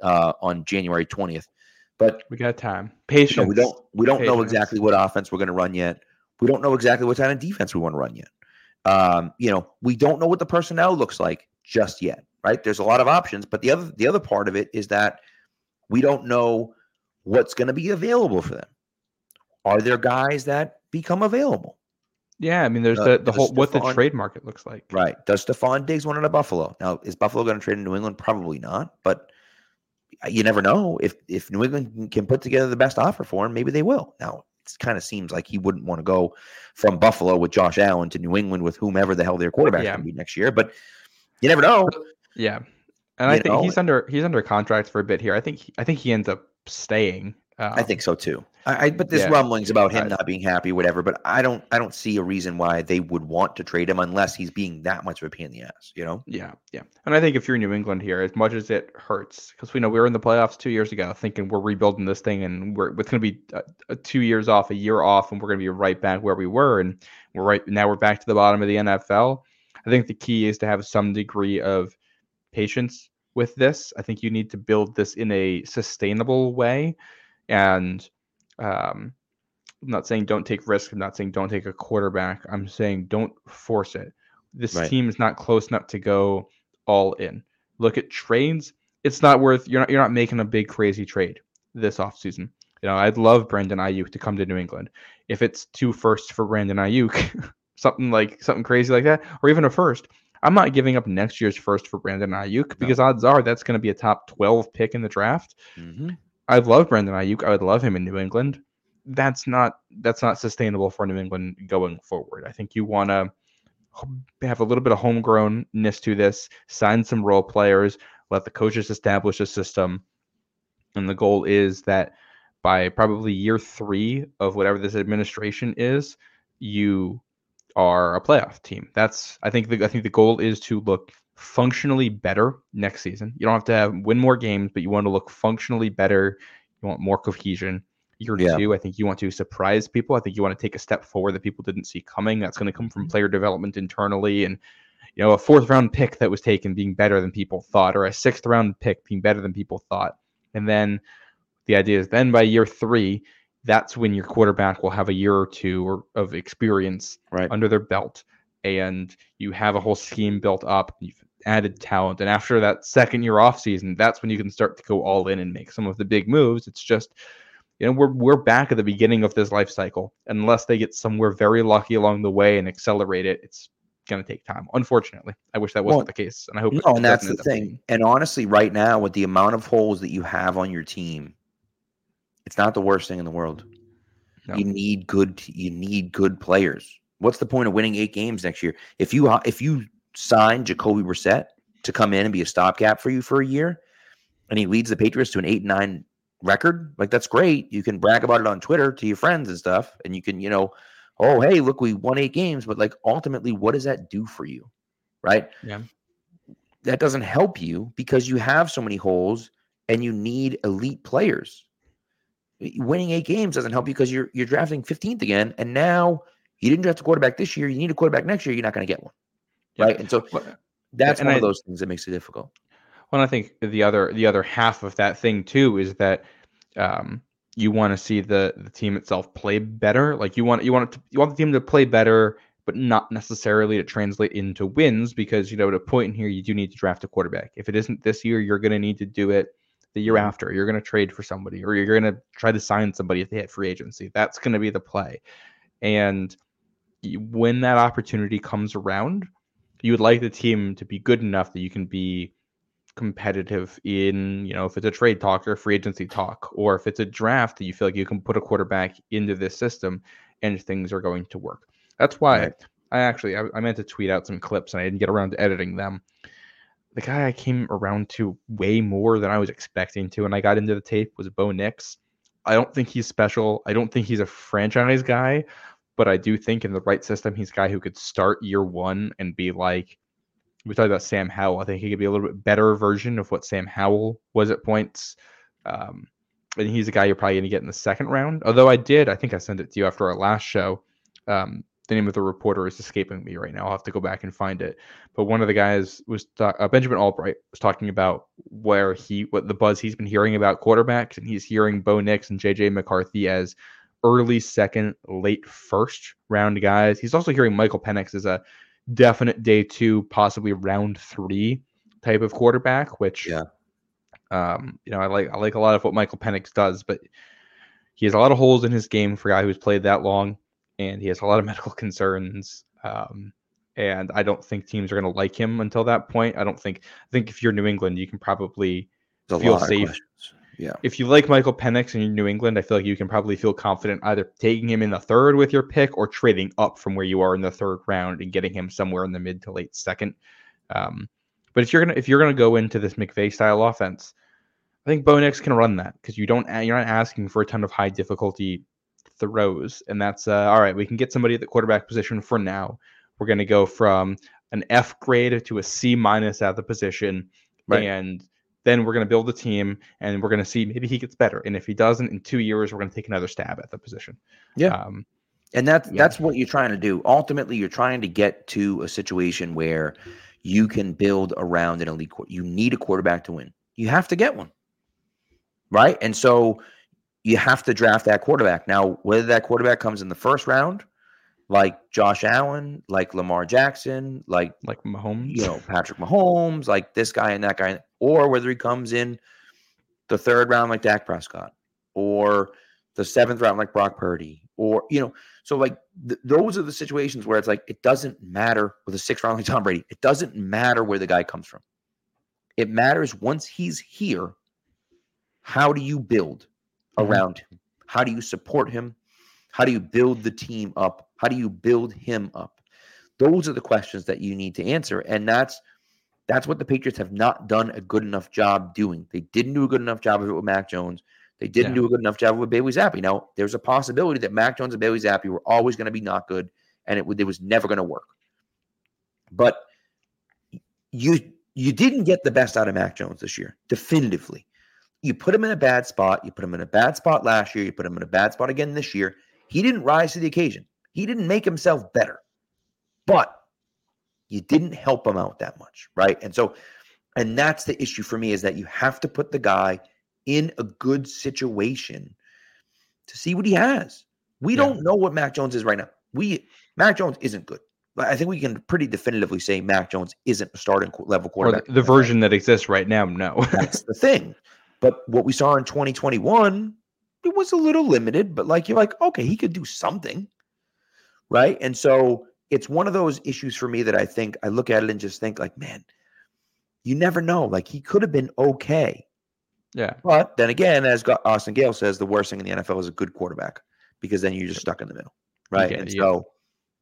uh, on January 20th. But We got time. you Patience. know, we don't we don't know exactly what offense we're going to run yet. We don't know exactly what kind of defense we want to run yet. Um, you know, we don't know what the personnel looks like just yet, right? There's a lot of options, but the other the other part of it is that we don't know what's going to be available for them. Are there guys that become available? Yeah, I mean, there's Uh, the, the does whole what the trade market looks like. Right. Does Stefon Diggs want to Buffalo? Now, is Buffalo going to trade in New England? Probably not, but you never know. If if New England can- can put together the best offer for him, maybe they will. Now, it kind of seems like he wouldn't want to go from Buffalo with Josh Allen to New England with whomever the hell their quarterback Yeah. to be next year, but you never know. Yeah, and I think know, he's under he's under contract for a bit here. I think I think he ends up staying. Um, I think so too. I, I but there's yeah. rumblings about him I- not being happy, whatever. But I don't I don't see a reason why they would want to trade him unless he's being that much of a pain in the ass. You know? Yeah, yeah, and I think if you're in New England here, as much as it hurts, because we know we were in the playoffs two years ago, thinking we're rebuilding this thing, and we're it's going to be uh uh two years off, a year off, and we're going to be right back where we were, and we're right now we're back to the bottom of the NFL. I think the key is to have some degree of patience with this. I think you need to build this in a sustainable way. And um, I'm not saying don't take risk. I'm not saying don't take a quarterback. I'm saying don't force it. This Right. team is not close enough to go all in. Look at trades. It's not worth you're not you're not making a big crazy trade this offseason. You know, I'd love Brandon Aiyuk to come to New England. If it's two firsts for Brandon Aiyuk, [laughs] something like something crazy like that, or even a first, I'm not giving up next year's first for Brandon Aiyuk because odds are that's going to be a top 12 pick in the draft. Mhm. I love Brandon Aiyuk. I would love him in New England. That's not that's not sustainable for New England going forward. I think you want to have a little bit of homegrownness to this, sign some role players, let the coaches establish a system, and the goal is that by probably year three of whatever this administration is, you are a playoff team. That's I think the I think the goal is to look functionally better next season. You don't have to have win more games, but you want to look functionally better. You want more cohesion. Year Yeah. two, I think you want to surprise people. I think you want to take a step forward that people didn't see coming. That's going to come from mm-hmm. player development internally and you know, a fourth round pick that was taken being better than people thought, or a sixth round pick being better than people thought. And then the idea is then by year three, that's when your quarterback will have a year or two or, of experience Right. under their belt and you have a whole scheme built up you've added talent and after that second year off season that's when you can start to go all in and make some of the big moves it's just you know we're we're back at the beginning of this life cycle unless they get somewhere very lucky along the way and accelerate it it's going to take time unfortunately i wish that wasn't Well, the case and i hope No, and that's the thing. being. And honestly, right now, with the amount of holes that you have on your team, it's not the worst thing in the world. No. You need good. You need good players. What's the point of winning eight games next year if you if you sign Jacoby Brissett to come in and be a stopgap for you for a year, and he leads the Patriots to an eight nine record? Like that's great. You can brag about it on Twitter to your friends and stuff, and you can you know, oh hey, look, we won eight games. But like ultimately, what does that do for you, right? Yeah. that doesn't help you because you have so many holes and you need elite players. Winning eight games doesn't help you because you're you're drafting 15th again, and now you didn't draft a quarterback this year. You need a quarterback next year. You're not going to get one, Yeah. right? And so that's and one I- of those things that makes it difficult. Well, I think the other the other half of that thing too is that um, you want to see the the team itself play better. Like you want you want it to, you want the team to play better, but not necessarily to translate into wins because you know at a point in here you do need to draft a quarterback. If it isn't this year, you're going to need to do it the year after. You're going to trade for somebody, or you're going to try to sign somebody if they hit free agency. That's going to be the play, and when that opportunity comes around, you would like the team to be good enough that you can be competitive in, you know, if it's a trade talk or free agency talk, or if it's a draft that you feel like you can put a quarterback into this system and things are going to work. That's why Right. I actually I, I meant to tweet out some clips and I didn't get around to editing them. The guy I came around to way more than I was expecting to, and I got into the tape was Bo Nix. I don't think he's special. I don't think he's a franchise guy, but I do think in the right system, he's a guy who could start year one and be like, we talked about Sam Howell. I think he could be a little bit better version of what Sam Howell was at points. Um, and he's a guy you're probably going to get in the second round. Although I did, I think I sent it to you after our last show. Um, the name of the reporter is escaping me right now. I'll have to go back and find it. But one of the guys was ta- uh, Benjamin Allbright was talking about where he, what the buzz he's been hearing about quarterbacks, and he's hearing Bo Nix and JJ McCarthy as early second, late first round guys. He's also hearing Michael Penix is a definite day two, possibly round three type of quarterback, which Yeah. um, you know, I like I like a lot of what Michael Penix does, but he has a lot of holes in his game for a guy who's played that long, and he has a lot of [laughs] medical concerns. Um, and I don't think teams are going to like him until that point. I don't think. I think if you're New England, you can probably feel safe. questions. Yeah. If you like Michael Penix and you're New England, I feel like you can probably feel confident either taking him in the third with your pick or trading up from where you are in the third round and getting him somewhere in the mid to late second. Um, but if you're gonna if you're gonna go into this McVay style offense, I think Bo Nix can run that because you don't you're not asking for a ton of high difficulty throws, and that's uh, all right. We can get somebody at the quarterback position for now. We're gonna go from an F grade to a C minus at the position, Right. and then we're gonna build a team, and we're gonna see maybe he gets better, and if he doesn't, in two years we're gonna take another stab at the position. Yeah. Um, And that's Yeah. that's what you're trying to do. Ultimately, you're trying to get to a situation where you can build around an elite quarter. You need a quarterback to win. You have to get one. Right? And so you have to draft that quarterback. Now, whether that quarterback comes in the first round, like Josh Allen, like Lamar Jackson, like Like Mahomes. you know Patrick Mahomes, like this guy and that guy, or whether he comes in the third round like Dak Prescott, or the seventh round like Brock Purdy, or you know, so like th- those are the situations where it's like it doesn't matter with a sixth round like Tom Brady. It doesn't matter where the guy comes from. It matters once he's here. How do you build Mhm. around him? How do you support him? How do you build the team up? How do you build him up? Those are the questions that you need to answer. And that's that's what the Patriots have not done a good enough job doing. They didn't do a good enough job of it with Mac Jones. They didn't Yeah. do a good enough job with Bailey Zappe. Now, there's a possibility that Mac Jones and Bailey Zappe were always going to be not good, and it, it was never going to work. But you you didn't get the best out of Mac Jones this year, definitively. You put him in a bad spot. You put him in a bad spot last year. You put him in a bad spot again this year. He didn't rise to the occasion. He didn't make himself better, but you didn't help him out that much, right? And so, and that's the issue for me is that you have to put the guy in a good situation to see what he has. We Yeah. don't know what Mac Jones is right now. We Mac Jones isn't good. I think we can pretty definitively say Mac Jones isn't a starting level or quarterback. the, the version that exists right now. No. That's [laughs] the thing. But what we saw in 2021, it was a little limited, but like you're like, okay, he could do something. Right. And so it's one of those issues for me that I think I look at it and just think, like, man, you never know. Like he could have been okay. yeah. But then again, as Austin Gale says, the worst thing in the NFL is a good quarterback because then you're just stuck in the middle. Right. and it, so,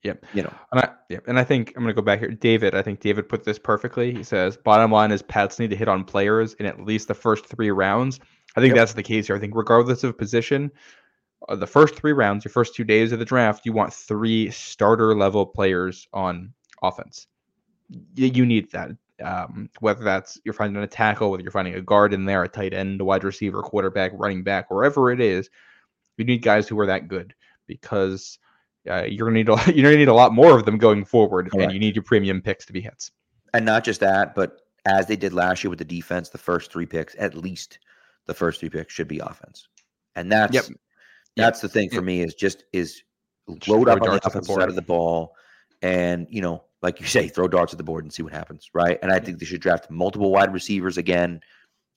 Yep. you know, And I, yeah, and I think I'm going to go back here. David, I think David put this perfectly. He says, bottom line is Pats need to hit on players in at least the first three rounds. I think Yep. that's the case here. I think regardless of position, the first three rounds, your first two days of the draft, you want three starter level players on offense. You need that. Um, whether that's you're finding a tackle, whether you're finding a guard in there, a tight end, a wide receiver, quarterback, running back, wherever it is, you need guys who are that good because uh, you're gonna need a, [laughs] you're gonna need a lot more of them going forward, Correct. and you need your premium picks to be hits. and not just that, but as they did last year with the defense, the first three picks, at least the first three picks should be offense. And that's Yep. That's the thing for me is just is Just load up on the darts at the offensive side of the ball, and you know, like you say, throw darts at the board and see what happens, right? And I think they should draft multiple wide receivers again.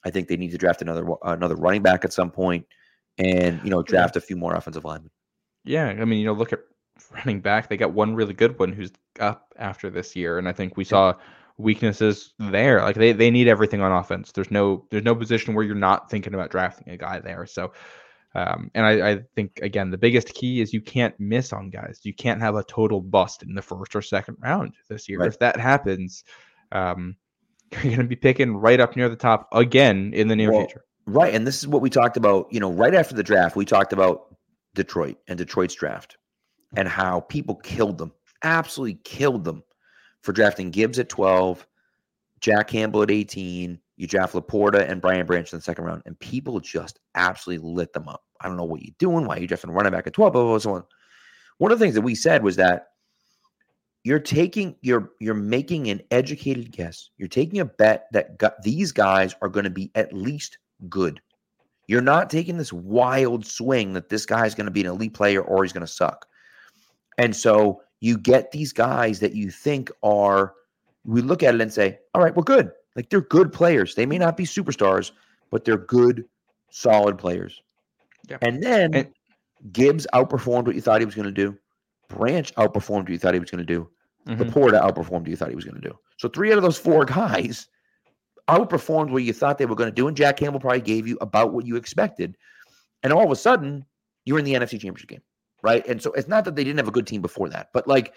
I think they need to draft another another running back at some point, and you know, draft a few more offensive linemen. Yeah, I mean, you know, look at running back. They got one really good one who's up after this year, and I think we saw weaknesses there. Like they, they need everything on offense. There's no there's no position where you're not thinking about drafting a guy there. So, um, and I, I think again the biggest key is you can't miss on guys. You can't have a total bust in the first or second round this year. Right. If that happens, um, [laughs] you're going to be picking right up near the top again in the near Well, future. Right. And this is what we talked about, you know, right after the draft, we talked about Detroit and Detroit's draft and how people killed them, absolutely killed them for drafting Gibbs at 12, Jack Campbell at 18. You draft LaPorta and Brian Branch in the second round, and people just absolutely lit them up. I don't know what you're doing, why are you drafting running back at 12, blah, blah, blah, so on. One of the things that we said was that you're taking you're you're making an educated guess. You're taking a bet that these guys are going to be at least good. You're not taking this wild swing that this guy is going to be an elite player or he's going to suck. And so you get these guys that you think are, we look at it and say, all right, we're good. Like they're good players. They may not be superstars, but they're good, solid players. Yeah. And then And- Gibbs outperformed what you thought he was going to do. Branch outperformed what you thought he was going to do. Mhm. LaPorta outperformed what you thought he was going to do. So three out of those four [laughs] guys outperformed what you thought they were going to do, and Jack Campbell probably gave you about what you expected. And all of a sudden, you're in the NFC Championship game, right? And so it's not that they didn't have a good team before that, but like,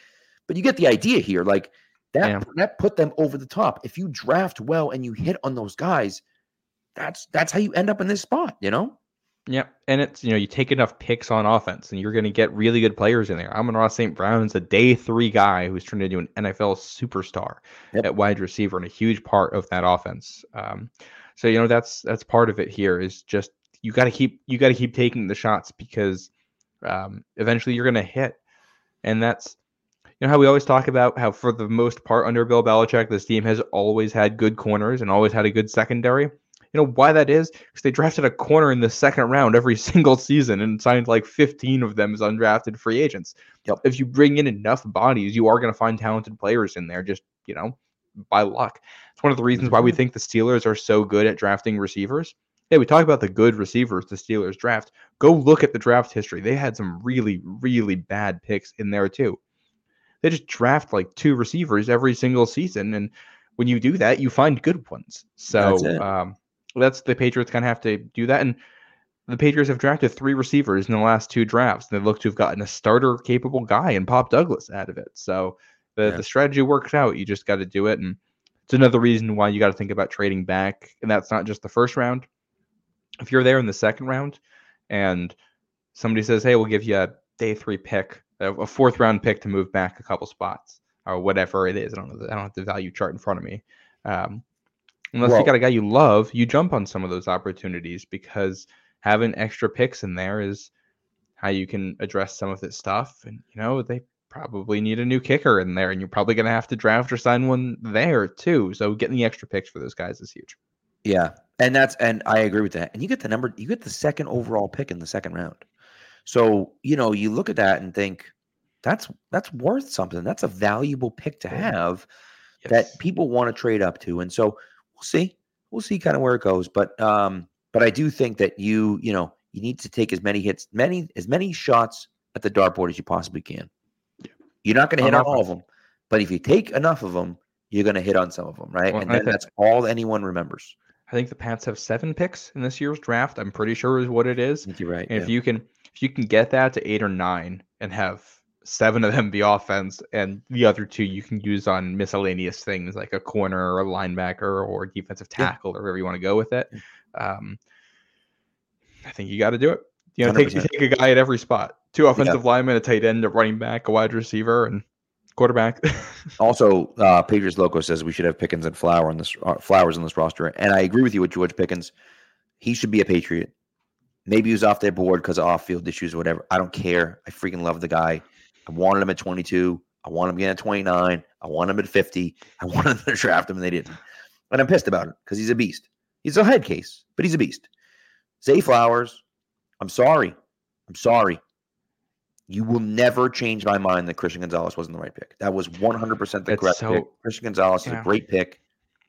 but you get the idea here. Like that Yeah. that put them over the top. If you draft well and you hit on those guys, that's that's how you end up in this spot. You know? Yep. And it's, you know, you take enough picks on offense and you're going to get really good players in there. Amon-Ra St. Brown's a day three guy who's turned into an NFL superstar Yep. at wide receiver and a huge part of that offense. Um, so, you know, that's, that's part of it here is just, you got to keep, you got to keep taking the shots because um, eventually you're going to hit. And that's, you know how we always talk about how, for the most part, under Bill Belichick, this team has always had good corners and always had a good secondary. You know why that is? Because they drafted a corner in the second round every [laughs] single season and signed like 15 of them as undrafted free agents. Yep. If you bring in enough bodies, you are going to find talented players in there. Just you know, by luck. It's one of the reasons why we mm-hmm. think the Steelers are so good at drafting receivers. Yeah, we talk about the good receivers the Steelers draft. Go look at the draft history. They had some really, really bad picks in there too. They just draft like two receivers every single season, and when you do that, you find good ones. So That's um, that's the Patriots kind of have to do that. And the Patriots have drafted three receivers in the last two drafts. They look to have gotten a starter capable guy and Pop Douglas out of it. So the, Yeah. the strategy works out. You just got to do it. And it's another reason why you got to think about trading back. And that's not just the first round. If you're there in the second round and somebody says, hey, we'll give you a day three pick, a, fourth round pick to move back a couple spots or whatever it is. I don't know. I don't have the value chart in front of me. Um, unless Well- you got a guy you love, you jump on some of those opportunities because having extra picks in there is how you can address some of this stuff. And you know, they probably need a new kicker in there, and you're probably going to have to draft or sign one there too. So getting the extra picks for those guys is huge. Yeah, and that's and I agree with that. And you get the number, you get the second overall pick in the second round. So you know, you look at that and think that's that's worth something. That's a valuable pick to have that people want to trade up to. And so we'll see, we'll see kind of where it goes. But um, but I do think that you you know you need to take as many hits, many as many shots at the dartboard as you possibly can. You're not going to hit on all of them, but if you take enough of them, you're going to hit on some of them, right? Well, and then think- that's all anyone remembers. I think the Pats have seven picks in this year's draft. I'm pretty sure is what it is. You're right. And if you can if you can get that to eight or nine and have seven of them be offense and the other two you can use on miscellaneous things like a corner or a linebacker or defensive Yeah. tackle or wherever you want to go with it. Um, I think you got to do it. You know, take, 100%. take a guy at every spot. Two offensive linemen, a tight end, a running back, a wide receiver, and quarterback. [laughs] Also, uh, Patriots Loco says we should have Pickens and Flower on this uh, Flowers on this roster, and I agree with you with George Pickens. He should be a Patriot. Maybe he was off their board because of off-field issues or whatever. I don't care. I freaking love the guy. I wanted him at 22. I want him again at 29. I want him at 50. I [laughs] wanted them to draft him, and they didn't. And I'm pissed about it because he's a beast. He's a head case, but he's a beast. Zay Flowers, I'm sorry. I'm sorry. You will never change my mind that Christian Gonzalez wasn't the right pick. That was 100% the correct so- pick. Christian Gonzalez is a great pick.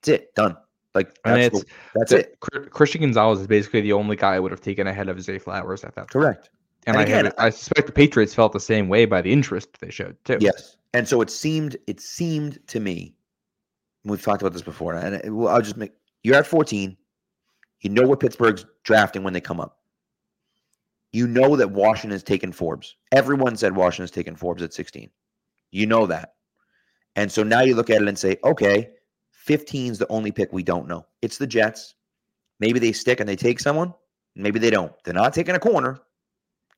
That's it. Done. Like And that's, it's the- that's the- it. Christian Gonzalez is basically the only guy I would have taken ahead of Zay Flowers at that. time. Correct. And, And I, again, have, I suspect the Patriots felt the same way by the interest they showed too. Yes. And so it seemed it seemed to me we've talked about this before and it, well, I'll just make you're at 14. You know what Pittsburgh's drafting when they come up. You know that Washington's taken Forbes. Everyone said Washington's taken Forbes at 16. You know that. And so now you look at it and say, okay, 15 is the only pick we don't know. It's the Jets. Maybe they stick and they take someone. Maybe they don't. They're not taking a corner.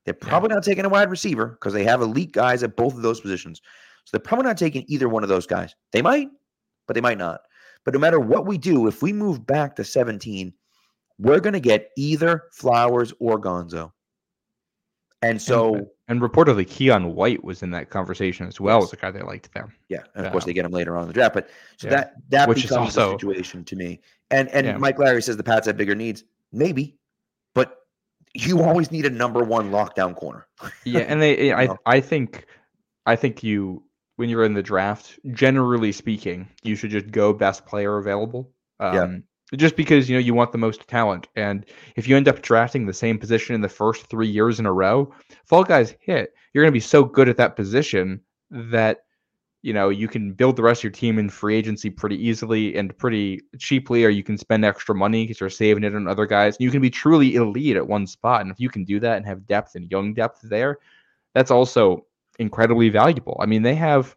They're probably not taking a wide receiver because they have elite guys at both of those positions. So they're probably not taking either one of those guys. They might, but they might not. But no matter what we do, if we move back to 17, we're going to get either Flowers or Gonzo. And so, And reportedly, Keion White was in that conversation as well Yes. as a guy they liked there. yeah, and of course they get him later on in the draft. But so Yeah. that that Which is becomes the also- situation to me. And and Yeah. Mike Larry says the Pats have bigger needs. Maybe, but you always need a number one lockdown corner. [laughs] Yeah, and they, I, know? I think, I think you, when you're in the draft, generally speaking, you should just go best player available. Um, Yeah. Just because you know you want the most talent, and if you end up drafting the same position in the first three years in a row, if all guys hit, you're going to be so good at that position that you know you can build the rest of your team in free agency pretty easily and pretty cheaply, or you can spend extra money because you're saving it on other guys. You can be truly elite at one spot, and if you can do that and have depth and young depth there, that's also incredibly valuable. I mean, they have.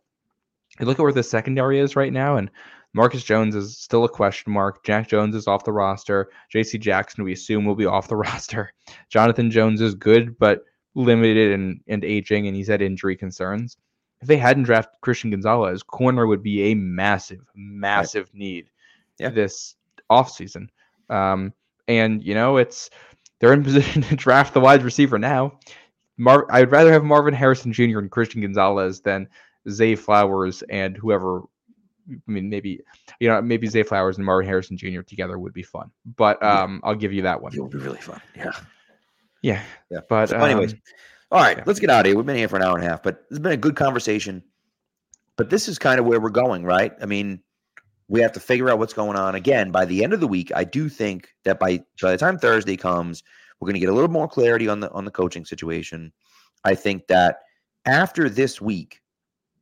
Look at where the secondary is right now, and Marcus Jones is still a question mark. Jack Jones is off the roster. J.C. Jackson, we assume, will be off the [laughs] roster. Jonathan Jones is good, but limited and, and aging, and he's had injury concerns. If they hadn't drafted Christian Gonzalez, corner would be a massive, massive need Yeah. this offseason. Um, and, you know, it's they're in [laughs] position to draft the wide receiver now. Mar- I'd rather have Marvin Harrison Jr. and Christian Gonzalez than Zay Flowers and whoever. I mean, maybe you know, maybe Zay Flowers and Marvin Harrison Jr. together would be fun. But Yeah. um, I'll give you that one. It would be really fun. Yeah. Yeah, Yeah. but So anyways, um, all right, yeah. let's get out of here. We've been here for an hour and a half, but it's been a good conversation. But this is kind of where we're going, right? I mean, we have to figure out what's going on. Again, by the end of the week, I do think that by by the time Thursday comes, we're going to get a little more clarity on the on the coaching situation. I think that after this week,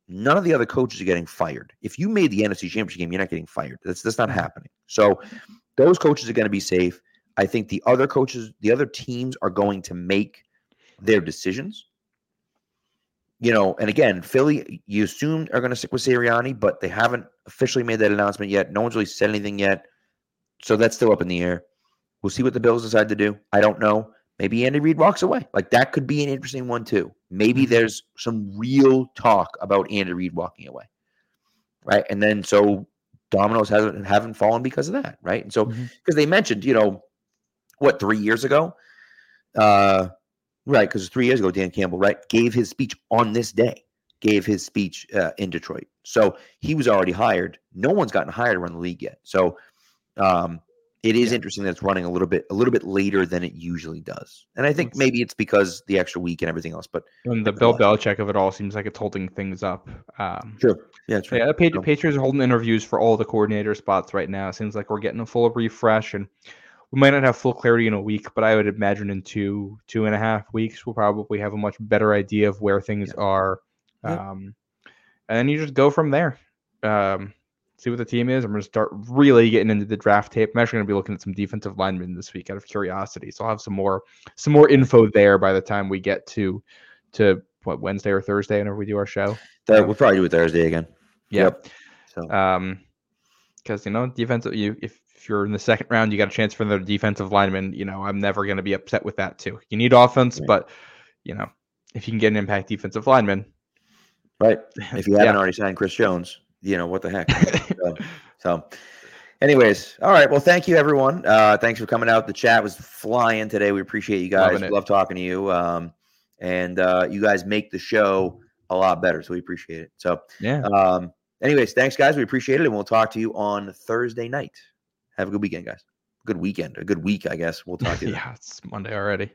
none of the other coaches are getting fired. If you made the NFC Championship game, you're not getting fired. That's that's not happening. So those coaches are going to be safe. I think the other coaches, the other teams are going to make their decisions. You know, and again, Philly, you assumed are going to stick with Sirianni, but they haven't officially made that announcement yet. No one's really said anything yet. So that's still up in the air. We'll see what the Bills decide to do. I don't know. Maybe Andy Reid walks away. Like that could be an interesting one too. Maybe Mhm. there's some real talk about Andy Reid walking away. Right. And then so dominoes haven't haven't fallen because of that. Right. And so because they mentioned, you know, what, three years ago? Uh right, because three years ago, Dan Campbell, right, gave his speech on this day, gave his speech uh, in Detroit. So he was already hired. No one's gotten hired to run the league yet. So um it is Yeah. interesting that it's running a little bit a little bit later than it usually does. And I think maybe it's because the extra week and everything else. But and the Bill Belichick of it all seems like it's holding things up. Um, sure. Yeah, right. Yeah, the Patri- Patriots are holding interviews for all the coordinator spots right now. It seems like we're getting a full refresh, and we might not have full clarity in a week, but I would imagine in two two and a half weeks we'll probably have a much better idea of where things are. Yep. Um, and then you just go from there. Um, see what the team is. I'm going to start really getting into the draft tape. I'm actually going to be looking at some defensive linemen this week out of curiosity, so I'll have some more some more info there by the time we get to to what Wednesday or Thursday whenever we do our show. We'll probably do it Thursday again. Yeah. Yep. So Um, because you know, defensive. You if, if you're in the second round, you got a chance for the defensive lineman. You know, I'm never going to be upset with that too. You need offense, Right. but you know, if you can get an impact defensive lineman, right. If you Yeah. haven't already signed Chris Jones, you know what the heck. [laughs] so, so anyways all right well thank you everyone. Uh thanks for coming out. The chat was flying today. We appreciate you guys. love talking to you. Um and uh you guys make the show a lot better so we appreciate it. So yeah, um anyways thanks guys. We appreciate it and we'll talk to you on thursday night. Have a good weekend guys. Good weekend. A good week i guess. We'll talk to you [laughs] yeah, it's Monday already.